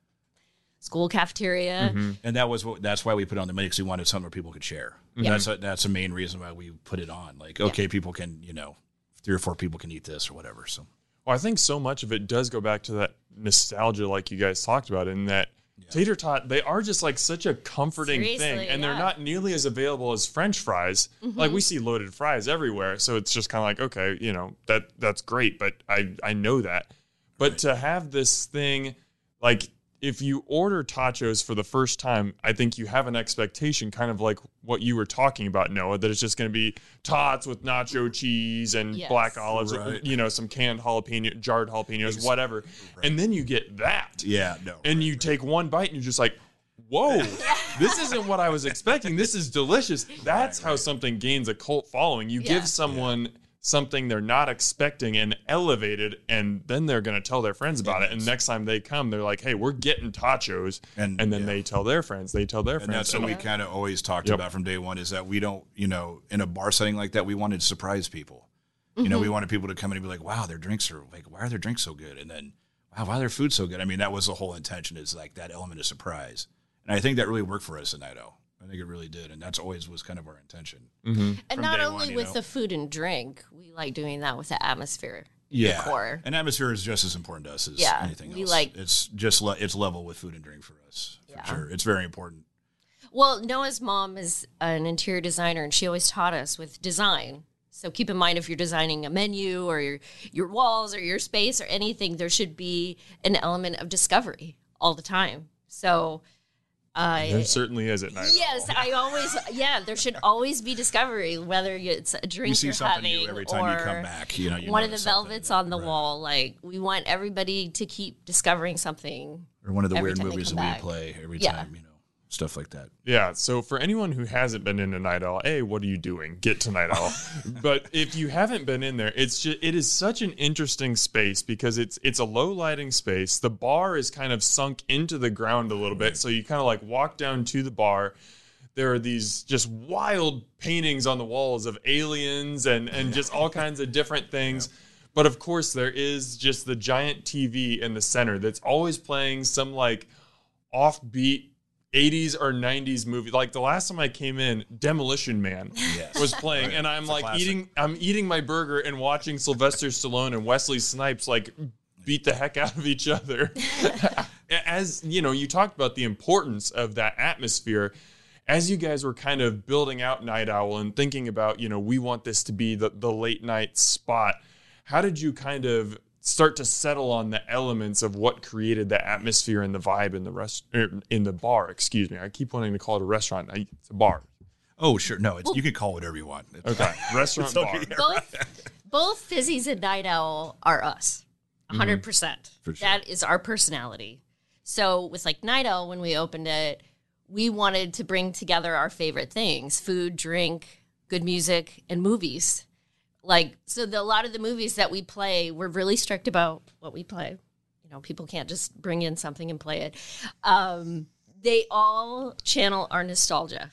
school cafeteria. Mm-hmm. And that was what, that's why we put it on the menu because We wanted something where people could share. Yeah. That's a, that's the main reason why we put it on. Like, okay, people can you know, three or four people can eat this or whatever. So Well, I think so much of it does go back to that nostalgia, like you guys talked about, in that tater tot, they are just like such a comforting thing. Seriously, And they're not nearly as available as French fries. Mm-hmm. Like we see loaded fries everywhere. So it's just kind of like, okay, you know, that that's great, but I, I know that. But to have this thing, like if you order tachos for the first time, I think you have an expectation, kind of like what you were talking about, Noah, that it's just going to be tots with nacho cheese and Yes. black olives, Right. you know, some canned jalapeno, jarred jalapenos, whatever. And then you get that. Yeah, no. And you take one bite and you're just like, whoa, this isn't what I was expecting. This is delicious. That's how something gains a cult following. You Yeah. give someone something they're not expecting and elevated, and then they're going to tell their friends about it. And next time they come, they're like, hey, we're getting tachos. And, And- then yeah. they tell their friends, they tell their and friends. that's what we kind of always talked Yep. about from day one is that we don't, you know, in a bar setting like that, we wanted to surprise people. You know, we mm-hmm. wanted people to come in and be like, wow, their drinks are like, why are their drinks so good? And then, wow, why are their food so good? I mean, that was the whole intention is like that element of surprise. And I think that really worked for us in Night Owl. I think it really did. And that's always was kind of our intention. Mm-hmm. And not only one, with know. the food and drink, we like doing that with the atmosphere. Yeah. Decor. And atmosphere is just as important to us as Yeah, anything we else. like- it's just, le- it's level with food and drink for us. For Yeah. sure. It's very important. Well, Noah's mom is an interior designer, and she always taught us with design. So keep in mind if you're designing a menu or your your walls or your space or anything, there should be an element of discovery all the time. So, uh, there certainly is at night. yes, I always yeah, there should always be discovery, whether it's a drink You see you're something having new every time you come back. You know, you one of the velvets on the right. wall. Like we want everybody to keep discovering something. Or one of the weird movies that come we play every Yeah. time, you know, stuff like that. Yeah. So for anyone who hasn't been in a night owl, a what are you doing? Get to night owl. but if you haven't been in there, it's just it is such an interesting space because it's it's a low lighting space. The bar is kind of sunk into the ground a little bit, so you kind of like walk down to the bar. There are these just wild paintings on the walls of aliens and and just all kinds of different things. But of course, there is just the giant TV in the center that's always playing some like offbeat 80s or 90s movie. Like the last time I came in, Demolition Man Yes. was playing, and I'm It's like eating, I'm eating my burger and watching Sylvester Stallone and Wesley Snipes like beat the heck out of each other. As you know, you talked about the importance of that atmosphere. As you guys were kind of building out Night Owl and thinking about, you know, we want this to be the, the late night spot, how did you kind of start to settle on the elements of what created the atmosphere and the vibe in the rest er, in the bar? Excuse me, I keep wanting to call it a restaurant. I- It's a bar. Oh, sure. No, it's, you can call it whatever you want. It's- Okay, restaurant bar. both both fizzies and night owl are us 100% For sure. That is our personality so with like night owl when we opened it we wanted to bring together our favorite things food drink good music and movies like so the, a lot of the movies that we play we're really strict about what we play you know people can't just bring in something and play it um, they all channel our nostalgia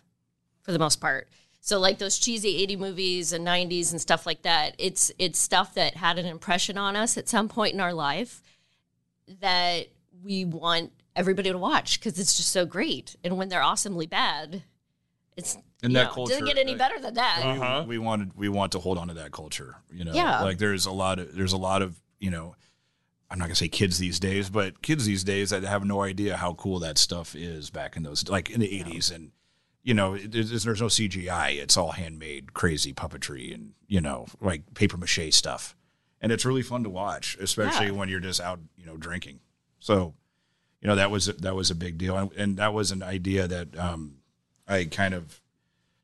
for the most part. So like those cheesy 80 movies and 90s and stuff like that, it's it's stuff that had an impression on us at some point in our life that we want everybody to watch because it's just so great. And when they're awesomely bad, it's And you that know, it culture, doesn't get any uh, better than that. Uh-huh. we wanted we want to hold on to that culture you know Yeah. like there's a lot of there's a lot of you know i'm not gonna say kids these days but kids these days that have no idea how cool that stuff is back in those like in the 80s and you know it- there's, there's no cgi it's all handmade crazy puppetry and you know like paper mache stuff and it's really fun to watch especially Yeah. when you're just out you know drinking so you know that was that was a big deal and, and that was an idea that um, i kind of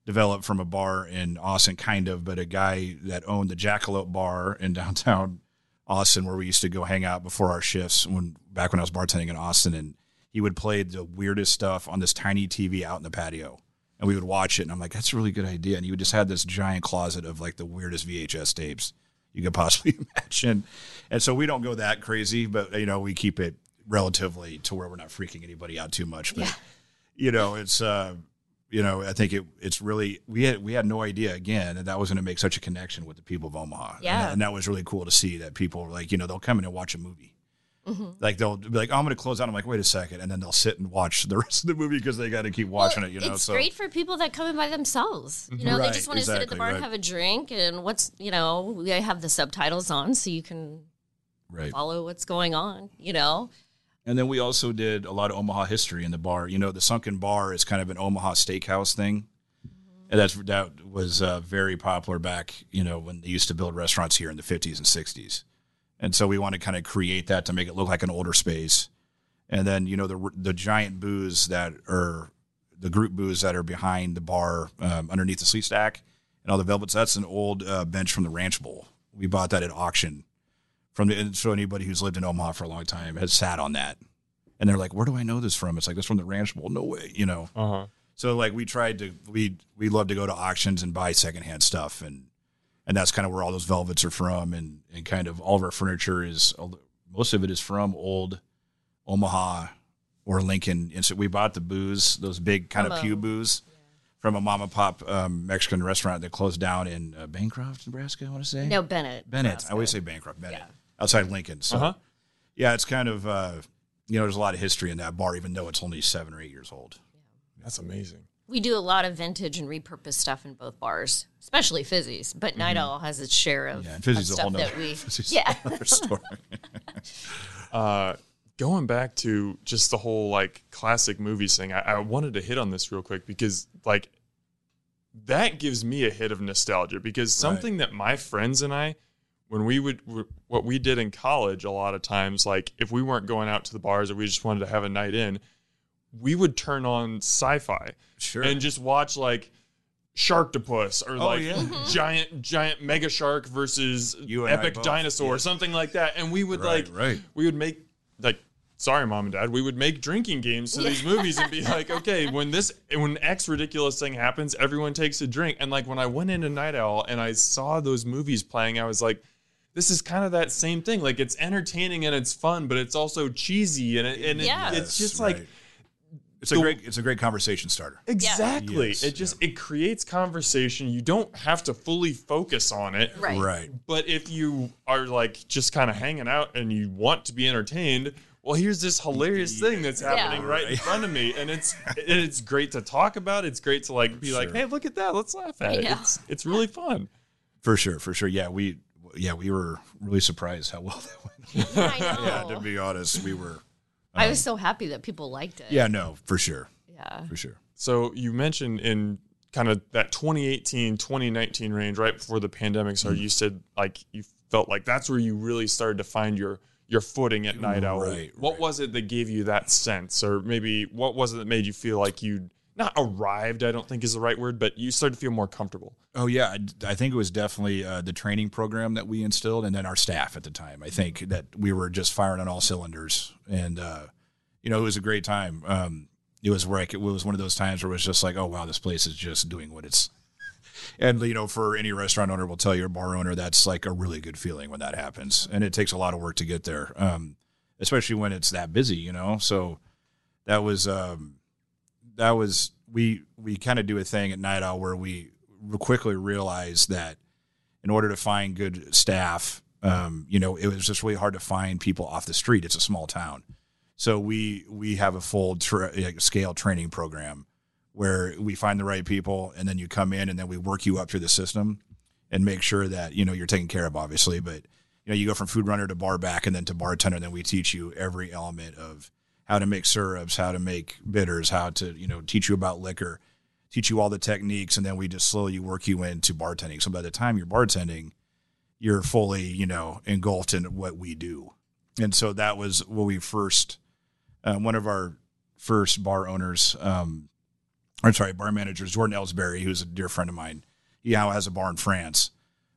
developed from a bar in Austin, kind of, but a guy that owned the Jackalope Bar in downtown Austin, where we used to go hang out before our shifts. When back when I was bartending in Austin, and he would play the weirdest stuff on this tiny TV out in the patio, and we would watch it. And I'm like, that's a really good idea. And he would just had this giant closet of like the weirdest VHS tapes you could possibly imagine. And so we don't go that crazy, but you know, we keep it relatively to where we're not freaking anybody out too much. But Yeah. you know, it's uh you know, I think it it's really we had we had no idea again that that was going to make such a connection with the people of Omaha. And Yeah. that, and that was really cool to see that people were like, you know, they'll come in and watch a movie. Mm-hmm. Like they'll be like, oh, I'm going to close out. I'm like, wait a second, and then they'll sit and watch the rest of the movie because they got to keep watching Well, it. You know, it's so great for people that come in by themselves. You know, they just want to sit at the bar and have a drink, and what's you know, we have the subtitles on so you can right. follow what's going on. You know, And then we also did a lot of Omaha history in the bar. You know, the Sunken Bar is kind of an Omaha steakhouse thing. And that's that was uh, very popular back, you know, when they used to build restaurants here in the 50s and 60s. And so we want to kind of create that to make it look like an older space and then you know the the giant booths that are the group booths that are behind the bar um, underneath the sleep stack and all the velvets. That's an old uh, bench from the Ranch Bowl. We bought that at auction from the. And so anybody who's lived in Omaha for a long time has sat on that, and they're like, "Where do I know this from?" It's like this from the Ranch Bowl. No way, you know. Uh huh. So like we tried to we we love to go to auctions and buy secondhand stuff and and that's kind of where all those velvets are from and and kind of all of our furniture is most of it is from old Omaha or Lincoln. And so we bought the booze, those big kind of pew booze from a mom and pop um, Mexican restaurant that closed down in uh, Bancroft, Nebraska. I want to say No, Bennett. Bennett. Nebraska. I always say Bancroft. Bennett Yeah. Outside Lincoln. So Uh-huh. yeah, it's kind of uh, you know there's a lot of history in that bar, even though it's only seven or eight years old. That's amazing. We do a lot of vintage and repurposed stuff in both bars, especially Fizzy's. But Night Owl has its share of, Mm-hmm. Yeah, and Fizzy's of a whole stuff nother, that we. Fizzy's yeah. another story. Uh, going back to just the whole like classic movies thing, I, I wanted to hit on this real quick because like that gives me a hit of nostalgia because something that my friends and I, when we would what we did in college, a lot of times, like if we weren't going out to the bars or we just wanted to have a night in, we would turn on Syfy Sure. and just watch like Sharktopus or oh, like yeah. Mm-hmm. Mm-hmm. giant giant mega shark versus You and I epic dinosaur yeah. or something like that and we would Right, like right. we would make like sorry mom and dad we would make drinking games to these movies and be like okay when this when x ridiculous thing happens everyone takes a drink and like when i went into night owl and i saw those movies playing i was like this is kind of that same thing like it's entertaining and it's fun but it's also cheesy and, it, and it- it's just Yes, like right. it's a the- great it's a great conversation starter. Exactly. Yes, it just it creates conversation. You don't have to fully focus on it. Right. Right. But if you are like just kind of hanging out and you want to be entertained, well, here's this hilarious thing that's happening right in front of me, and it's and it's great to talk about. It's great to like be like, hey, look at that, let's laugh at it. It's it's really fun. For sure, for sure. Yeah, we yeah, we were really surprised how well that went. Yeah, to be honest, we were I was so happy that people liked it. Yeah, no, for sure. Yeah. For sure. So you mentioned in kind of that 2018, 2019 range, right before the pandemic started, Mm. you said like you felt like that's where you really started to find your your footing at Night Owl. Right, what right. was it that gave you that sense, or maybe what was it that made you feel like you not arrived? I don't think is the right word, but you started to feel more comfortable. Oh yeah, I, I think it was definitely uh, the training program that we instilled, and then our staff at the time. I think that we were just firing on all cylinders, and uh, you know it was a great time. Um, it was where I could, it was one of those times where it was just like, oh wow, this place is just doing what it's. And you know, for any restaurant owner will tell you, or bar owner, that's like a really good feeling when that happens, and it takes a lot of work to get there, um, especially when it's that busy. You know, so that was um, that was we we kind of do a thing at Night Owl where we quickly realized that in order to find good staff, um, you know, it was just really hard to find people off the street. It's a small town, so we we have a full tra- scale training program where we find the right people, and then you come in, and then we work you up through the system and make sure that you know you're taken care of, obviously, but you know you go from food runner to bar back, and then to bartender, and then we teach you every element of how to make syrups, how to make bitters, how to you know teach you about liquor, teach you all the techniques, and then we just slowly work you into bartending. So by the time you're bartending, you're fully you know engulfed in what we do, and so that was when we first uh, one of our first bar owners, um, I'm sorry, bar managers, Jordan Ellsbury, who's a dear friend of mine. He now has a bar in France,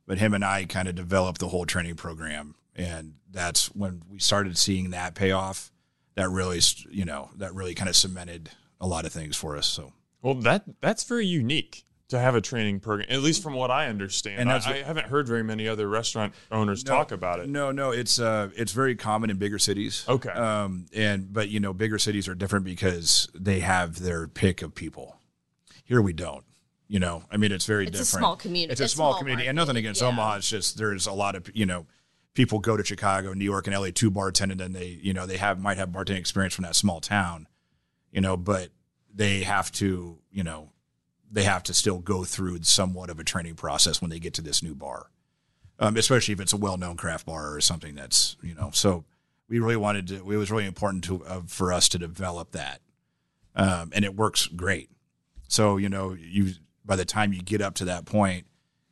but him and I kind of developed the whole training program, and that's when we started seeing that pay off. That really, you know, that really kind of cemented a lot of things for us. So Well, that that's very unique to have a training program, at least from what I understand. And And that's I, what- I haven't heard very many other restaurant owners talk about it. No, no, it's uh, it's very common in bigger cities. Okay. Um, and but you know, bigger cities are different because they have their pick of people. Here we don't. You know, I mean, it's very It's a different. small community. It's a It's small, small community, and nothing against Yeah. Omaha. It's just there's a lot of you know, people go to Chicago, New York, and LA to bartend, and then they you know they have might have bartending experience from that small town, you know, but they have to you know they have to still go through somewhat of a training process when they get to this new bar um, especially if it's a well-known craft bar or something that's you know. So we really wanted to. It was really important to uh, for us to develop that, um, and it works great. So you know, you by the time you get up to that point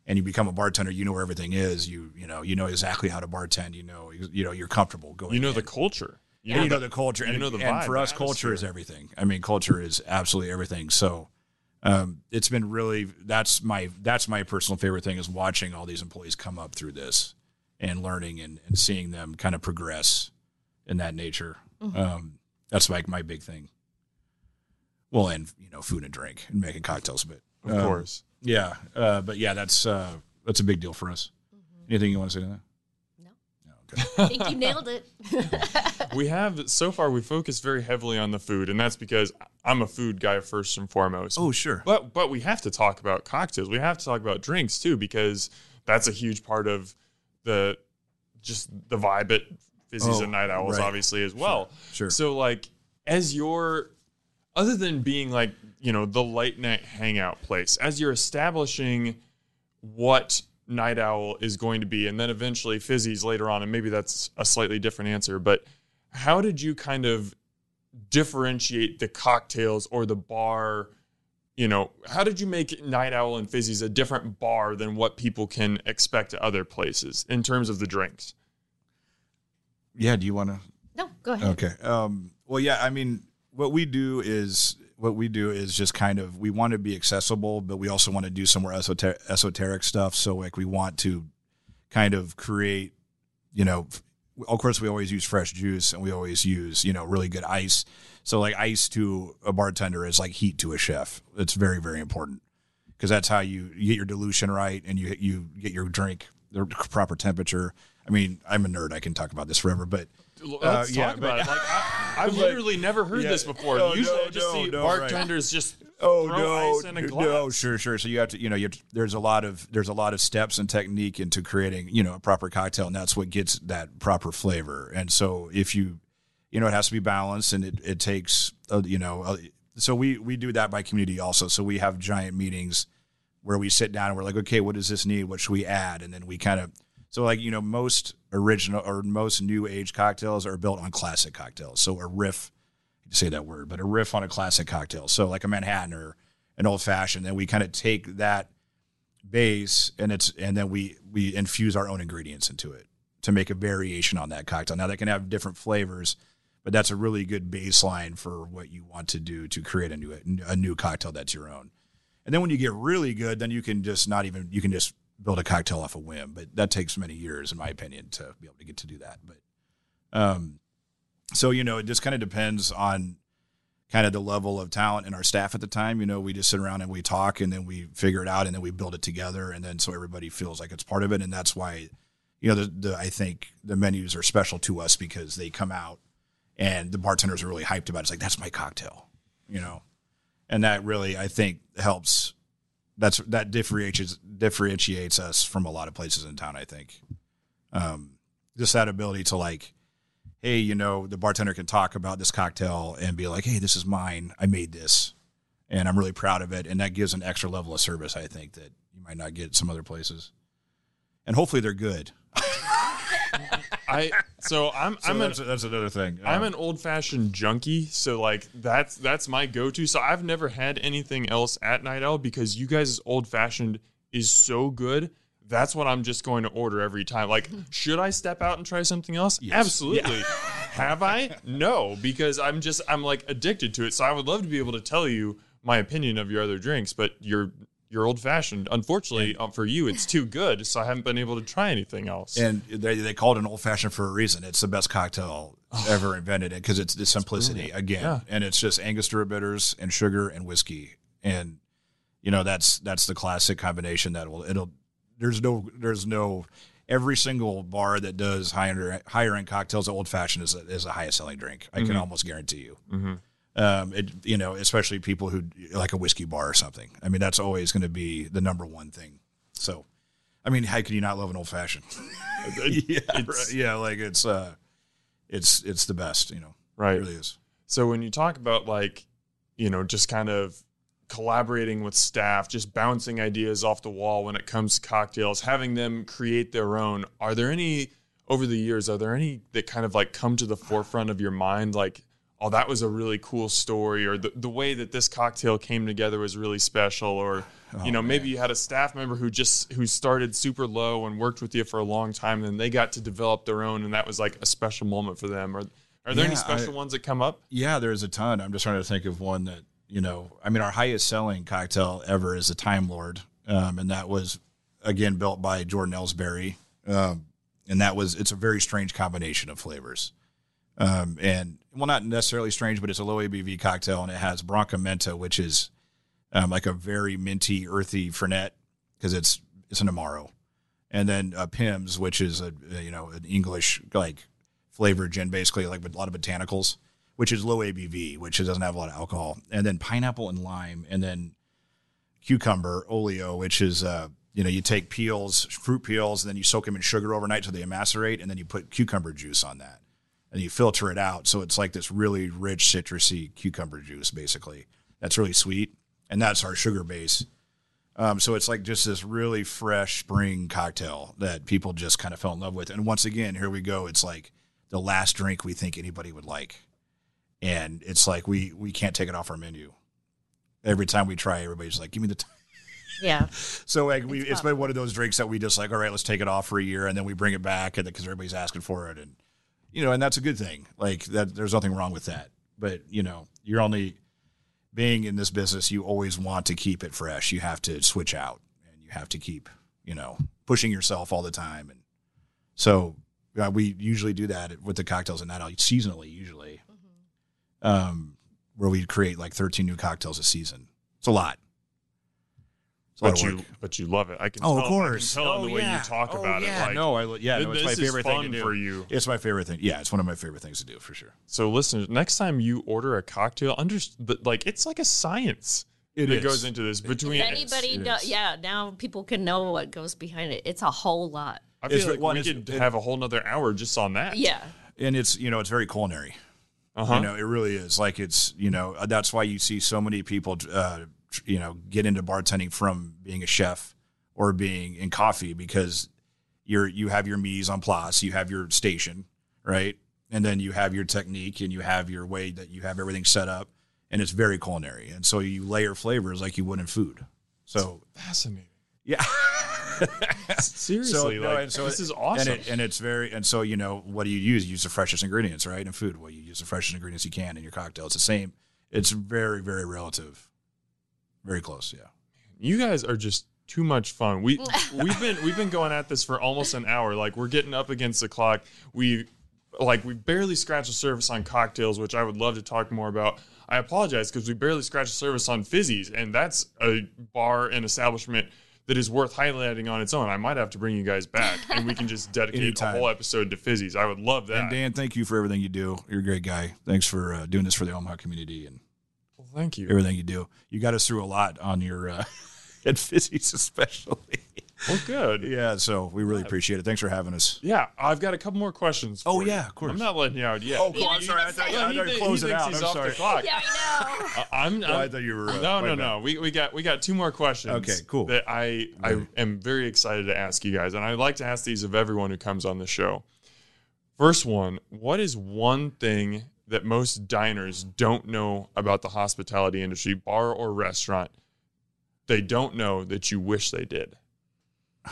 and you become a bartender, you know where everything is. You you know you know exactly how to bartend. You know you, you know you're comfortable going. You know in. the culture. You, know, you know the culture, and, know the and vibe, for the us, culture is everything. I mean, culture is absolutely everything. So, um, it's been really that's my that's my personal favorite thing is watching all these employees come up through this and learning and, and seeing them kind of progress in that nature. Um, that's like my big thing. Well, and you know, food and drink and making cocktails, but Of um, course. Yeah. Uh, but yeah, that's uh, that's a big deal for us. Anything you want to say to that? No. No, okay. I think you nailed it. We have so far we focus very heavily on the food, and that's because I'm a food guy first and foremost. oh, sure. But but we have to talk about cocktails. We have to talk about drinks too because that's a huge part of the just the vibe at Fizzies Oh, and Night Owls, right. obviously as well. Sure. So like as your other than being like you know the late night hangout place, as you're establishing what Night Owl is going to be, and then eventually Fizzies later on, and maybe that's a slightly different answer, but how did you kind of differentiate the cocktails or the bar? You know, how did you make Night Owl and Fizzies a different bar than what people can expect at other places in terms of the drinks? Yeah. Do you want to? No, go ahead. Okay. Um, well, yeah. I mean, what we do is what we do is just kind of we want to be accessible, but we also want to do some more esoteric, esoteric stuff. So, like, we want to kind of create, you know, of course, we always use fresh juice and we always use, you know, really good ice. So, like, ice to a bartender is like heat to a chef. It's very, very important because that's how you, you get your dilution right and you you get your drink the proper temperature. I mean, I'm a nerd. I can talk about this forever, but Let's Uh, yeah, talk about but- it. Like, I, I've But- literally never heard Yeah. this before. Oh, Usually, no, I just no, see no, right. bartenders just Oh no, ice in a no, sure, sure. So you have to, you know, you have to- there's a lot of there's a lot of steps and technique into creating, you know, a proper cocktail, and that's what gets that proper flavor. And so if you, you know, it has to be balanced, and it it takes, uh, you know, uh, so we we do that by community also. So we have giant meetings where we sit down and we're like, okay, what does this need? What should we add? And then we kind of so like you know most original or most new age cocktails are built on classic cocktails. So a riff say that word, but a riff on a classic cocktail. So like a Manhattan or an old fashioned. And we kind of take that base and it's and then we we infuse our own ingredients into it to make a variation on that cocktail. Now they can have different flavors, but that's a really good baseline for what you want to do to create a new a new cocktail that's your own. And then when you get really good, then you can just not even you can just build a cocktail off a whim. But that takes many years, in my opinion, to be able to get to do that. But um, so you know, it just kind of depends on kind of the level of talent in our staff at the time. You know, we just sit around and we talk, and then we figure it out, and then we build it together, and then so everybody feels like it's part of it, and that's why you know the, the I think the menus are special to us because they come out and the bartenders are really hyped about it. It's like that's my cocktail, you know, and that really I think helps. That's that differentiates differentiates us from a lot of places in town. I think, um, just that ability to like, hey, you know, the bartender can talk about this cocktail and be like, hey, this is mine. I made this, and I'm really proud of it, and that gives an extra level of service. I think that you might not get some other places, and hopefully they're good. I so I'm So I'm an that's, that's another thing. I'm Um, an old fashioned junkie, so like that's that's my go to. So I've never had anything else at Night Owl because you guys' old fashioned is so good. That's what I'm just going to order every time. Like, should I step out and try something else? Absolutely. Have I? No, because I'm just I'm like addicted to it. So I would love to be able to tell you my opinion of your other drinks, but your your old fashioned, unfortunately, uh, for you, it's too good. So I haven't been able to try anything else. and they, they call it an old fashioned for a reason. It's the best cocktail ever invented because it's the simplicity again, Yeah. and it's just Angostura bitters and sugar and whiskey, and you know that's that's the classic combination that will it'll. There's no there's no every single bar that does higher higher end cocktails. Old fashioned is a, is the highest selling drink. I can almost guarantee you. Um, it you know especially people who like a whiskey bar or something. I mean that's always going to be the number one thing. So. I mean, how can you not love an old fashioned? yeah, right. yeah, like it's uh, it's it's the best, you know. Right. It really is. So when you talk about like, you know, just kind of collaborating with staff, just bouncing ideas off the wall when it comes to cocktails, having them create their own, are there any over the years, are there any that kind of like come to the forefront of your mind like Oh, that was a really cool story, or the, the way that this cocktail came together was really special, or you know, maybe you had a staff member who just who started super low and worked with you for a long time, and then they got to develop their own, and that was like a special moment for them. Or Are there any special I- ones that come up? Yeah, there's a ton. I'm just trying to think of one that you know. I mean, our highest selling cocktail ever is the Time Lord, um, and that was again built by Jordan Ellsbury, um, and that was it's a very strange combination of flavors, um, and well, not necessarily strange, but it's a low ABV cocktail, and it has Branca Menta, which is um, like a very minty, earthy Fernet because it's it's an Amaro, and then uh, Pimm's, which is a, a, you know an English like flavored gin, basically like with a lot of botanicals, which is low ABV, which doesn't have a lot of alcohol, and then pineapple and lime, and then cucumber oleo, which is uh, you know you take peels, fruit peels, and then you soak them in sugar overnight till they macerate, and then you put cucumber juice on that, and you filter it out, so it's like this really rich citrusy cucumber juice, basically. That's really sweet, and that's our sugar base. Um, so it's like just this really fresh spring cocktail that people just kind of fell in love with. And once again, here we go. It's like the last drink we think anybody would like, and it's like we we can't take it off our menu. Every time we try, everybody's like, "Give me the." T-. Yeah. So like we, It's been one of those drinks that we just like, all right, let's take it off for a year, and then we bring it back, and because everybody's asking for it, and you know, and that's a good thing. Like that, there's nothing wrong with that. But you know, you're only being in this business, you always want to keep it fresh. You have to switch out, and you have to keep, you know, pushing yourself all the time, and so uh, we usually do that with the cocktails and that seasonally, usually, um, where we create like 13 new cocktails a season. It's a lot. It's But you, work. but you love it. I can. Oh, tell, of course. I can tell in Oh, the way yeah. you talk Oh, about yeah. it. Like, no, I, yeah, no, it's this my is favorite thing fun to do. for you. It's my favorite thing. Yeah, it's one of my favorite things to do for sure. So, listeners, next time you order a cocktail, understand like it's like a science It that is. goes into this. Between If anybody, it know, yeah, now people can know what goes behind it. It's a whole lot. I feel It's- like one we is- could it- have a whole nother hour just on that. Yeah. And it's you know it's very culinary. Uh huh. You know, it really is. Like it's you know uh, that's why you see so many people uh, tr- you know get into bartending from being a chef or being in coffee because you're you have your mise en place, you have your station, right, and then you have your technique and you have your way that you have everything set up, and it's very culinary, and so you layer flavors like you would in food. So Fascinating. yeah. Seriously, no, like and so this it- is awesome. And, it, and it's very and so you know what do you use? You use the freshest ingredients, right? In food, well, you use the freshest ingredients you can in your cocktail. It's the same. It's very very relative, very close. Yeah. you guys are just too much fun. We we've been we've been going at this for almost an hour. Like we're getting up against the clock. We like we barely scratched the surface on cocktails, which I would love to talk more about. I apologize because we barely scratched the surface on fizzies, and that's a bar and establishment that is worth highlighting on its own. I might have to bring you guys back, and we can just dedicate a whole episode to fizzies. I would love that. And Dan, thank you for everything you do. You're a great guy. Thanks for uh, doing this for the Omaha community and Well, thank you. everything you do. You got us through a lot on your uh, at Fizzies, especially. Well, good. yeah. So we really appreciate it. Thanks for having us. Yeah, I've got a couple more questions. Oh, you. yeah, of course. I'm not letting you out yet. Oh, cool. Yeah, I'm sorry. I thought, Well, I he thought you closed it out. I'm sorry. clock. Yeah, I know. Uh, I'm, No, I I'm- thought you were. Uh, no, my no, bad. no. We, we got we got two more questions. Okay, cool. That I I am very excited to ask you guys, and I like to ask these of everyone who comes on the show. First one: What is one thing that most diners don't know about the hospitality industry, bar or restaurant? They don't know that you wish they did.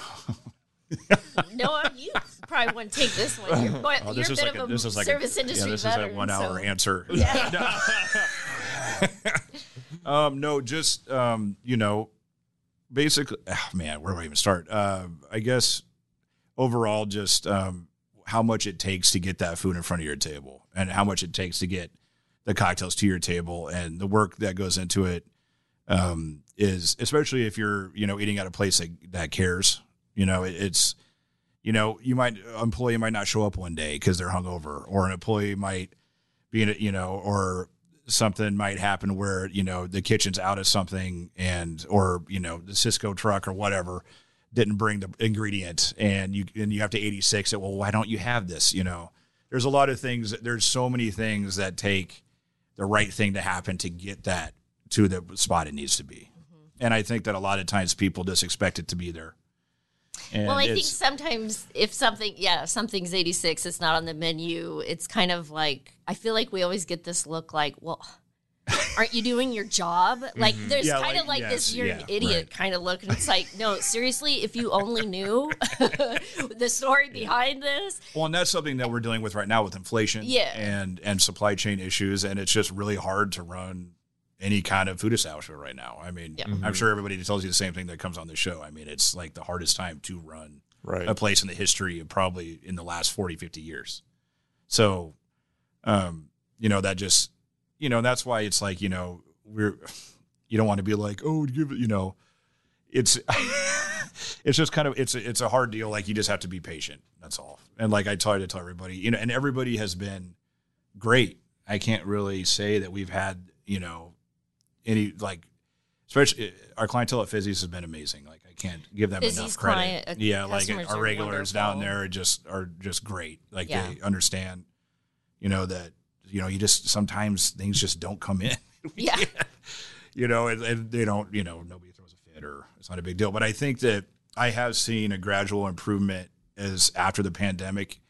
No, you probably wouldn't take this one. You're, but Oh, you're this a bit like a, of a this like service a, industry yeah, this veteran. is a one hour so- answer. Yeah. Um, no, just um, you know, basically, oh, man, where do I even start? Uh, I guess overall, just um, how much it takes to get that food in front of your table, and how much it takes to get the cocktails to your table, and the work that goes into it um, is, especially if you're, you know, eating at a place that, that cares. You know, it, it's, you know, you might employee might not show up one day because they're hungover, or an employee might be in it, you know, or something might happen where you know the kitchen's out of something and or you know the Sysco truck or whatever didn't bring the ingredient and you and you have to 86 it well why don't you have this you know there's a lot of things there's so many things that take the right thing to happen to get that to the spot it needs to be mm-hmm. and i think that a lot of times people just expect it to be there and Well, I think sometimes if something, yeah, something's 86, it's not on the menu. It's kind of like, I feel like we always get this look like, well, aren't you doing your job? Like there's Yeah, kind of like this yes, you're yeah, an idiot right. kind of look, and it's like no, seriously, if you only knew the story behind this, Well, and that's something that we're dealing with right now with inflation Yeah. and and supply chain issues, and it's just really hard to run any kind of food establishment right now. I mean, Yeah. I'm sure everybody tells you the same thing that comes on the show. I mean, it's like the hardest time to run Right. a place in the history of probably in the last 40, 50 years. So, um, you know, that just, you know, that's why it's like, you know, we're, you don't want to be like, oh, give it, you know, it's, it's just kind of, it's, a, it's a hard deal. Like you just have to be patient. That's all. And like I try to tell everybody, you know, and everybody has been great. I can't really say that we've had, you know, any like, especially our clientele at Fizzy's has been amazing. Like I can't give them Fizzy's enough credit. client- uh, yeah, like our regulars down there are just are just great. Like Yeah. they understand, you know that you know you just sometimes things just don't come in. Yeah. you know, and, and they don't. You know, nobody throws a fit or it's not a big deal. But I think that I have seen a gradual improvement as after the pandemic.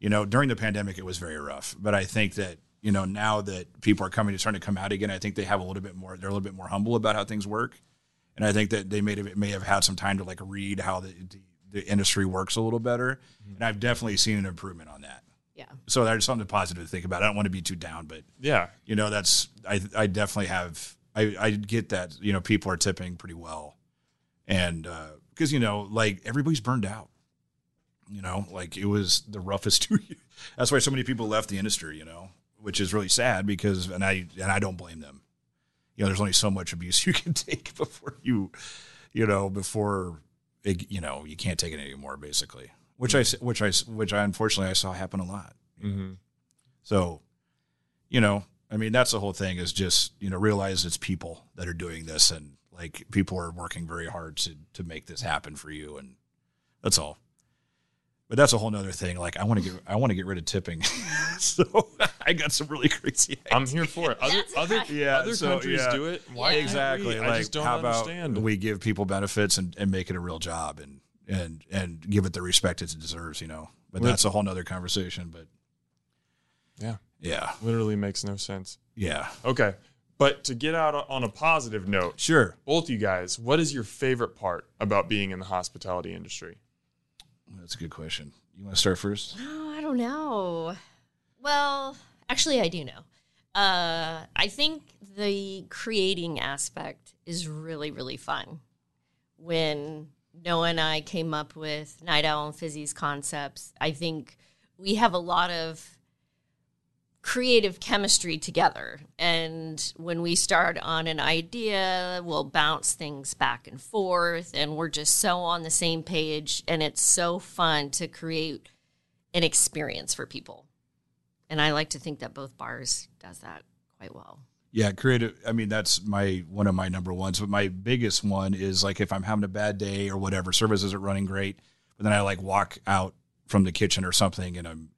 You know, during the pandemic it was very rough, but I think that you know now that people are coming to starting to come out again, I think they have a little bit more. They're a little bit more humble about how things work, and I think that they may have may have had some time to like read how the the, the industry works a little better, mm-hmm. and I've definitely seen an improvement on that. Yeah, So there's something positive to think about. I don't want to be too down, but Yeah. you know that's I I definitely have I I get that you know people are tipping pretty well, and uh, because you know like everybody's burned out. You know, like it was the roughest two years. That's why so many people left the industry. You know, which is really sad because and I and I don't blame them. You know, there's only so much abuse you can take before you, you know, before it, you know you can't take it anymore. Basically, which I s- which I s- which I unfortunately I saw happen a lot. hmm So, you know, I mean, that's the whole thing is just, you know, realize it's people that are doing this and like people are working very hard to, to make this happen for you. And that's all. But that's a whole nother thing. Like I want to get, I want to get rid of tipping. so I got some really crazy. I'm here for it. Other other. Yeah, other so, countries yeah. do it. Why exactly. Like, I just don't how understand. about we give people benefits and, and make it a real job and, and, and give it the respect it deserves, you know, but Well, that's a whole nother conversation. But yeah, yeah, literally makes no sense. yeah, Okay, but to get out on a positive note, sure. both you guys, what is your favorite part about being in the hospitality industry? That's a good question. You want to start first? Oh, I don't know. Well, actually, I do know. Uh, I think the creating aspect is really, really fun. When Noah and I came up with Night Owl and Fizzy's concepts, I think we have a lot of creative chemistry together. And when we start on an idea, we'll bounce things back and forth, and we're just so on the same page. And it's so fun to create an experience for people. And I like to think that both bars does that quite well. Yeah, creative. I mean, that's my one of my number ones. But my biggest one is like if I'm having a bad day or whatever, service isn't running great, but then I like walk out from the kitchen or something, and I'm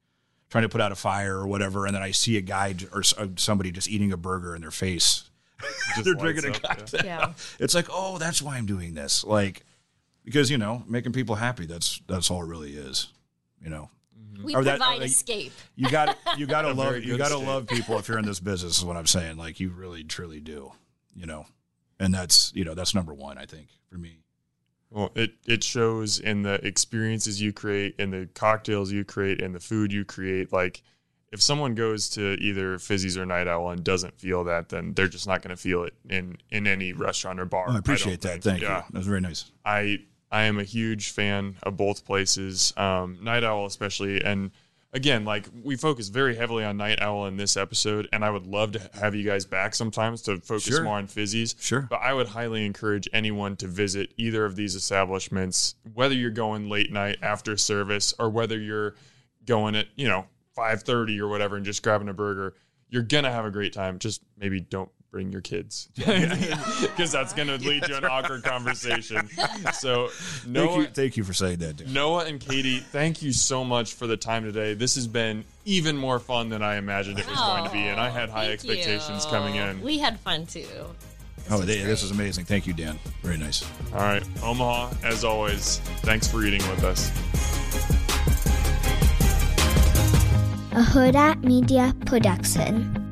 trying to put out a fire or whatever, and then I see a guy or uh, somebody just eating a burger in their face. They're lights drinking a up, cocktail. Yeah. It's like, oh, that's why I'm doing this. Like, because you know, making people happy. That's that's all it really is. You know. Mm-hmm. We Or that- oh, provide or- escape. You got you got to love you got to love people if you're in this business is what I'm saying. Like you really truly do, you know. And that's, you know, that's number 1 I think for me. Well, it it shows in the experiences you create, in the cocktails you create, in the food you create. Like, if someone goes to either Fizzy's or Night Owl and doesn't feel that, then they're just not going to feel it in in any restaurant or bar. Oh, I appreciate don't that. think. Thank Yeah. you. That was very nice. I I am a huge fan of both places, um, Night Owl especially, and again, like we focus very heavily on Night Owl in this episode, and I would love to have you guys back sometimes to focus Sure. more on Fizzies. Sure. But I would highly encourage anyone to visit either of these establishments, whether you're going late night after service or whether you're going at you know five thirty or whatever and just grabbing a burger. You're gonna have a great time. Just maybe don't bring your kids because that's gonna lead to an awkward conversation. So Thank Noah, you thank you for saying that, dude. Noah and Katie, thank you so much for the time today. This has been even more fun than I imagined it was going to be, and I oh, had high expectations you. coming in. We had fun too. Oh, was they, this great. is amazing. Thank you, Dan. Very nice. All right, Omaha, as always, thanks for eating with us. a Huda Media Production.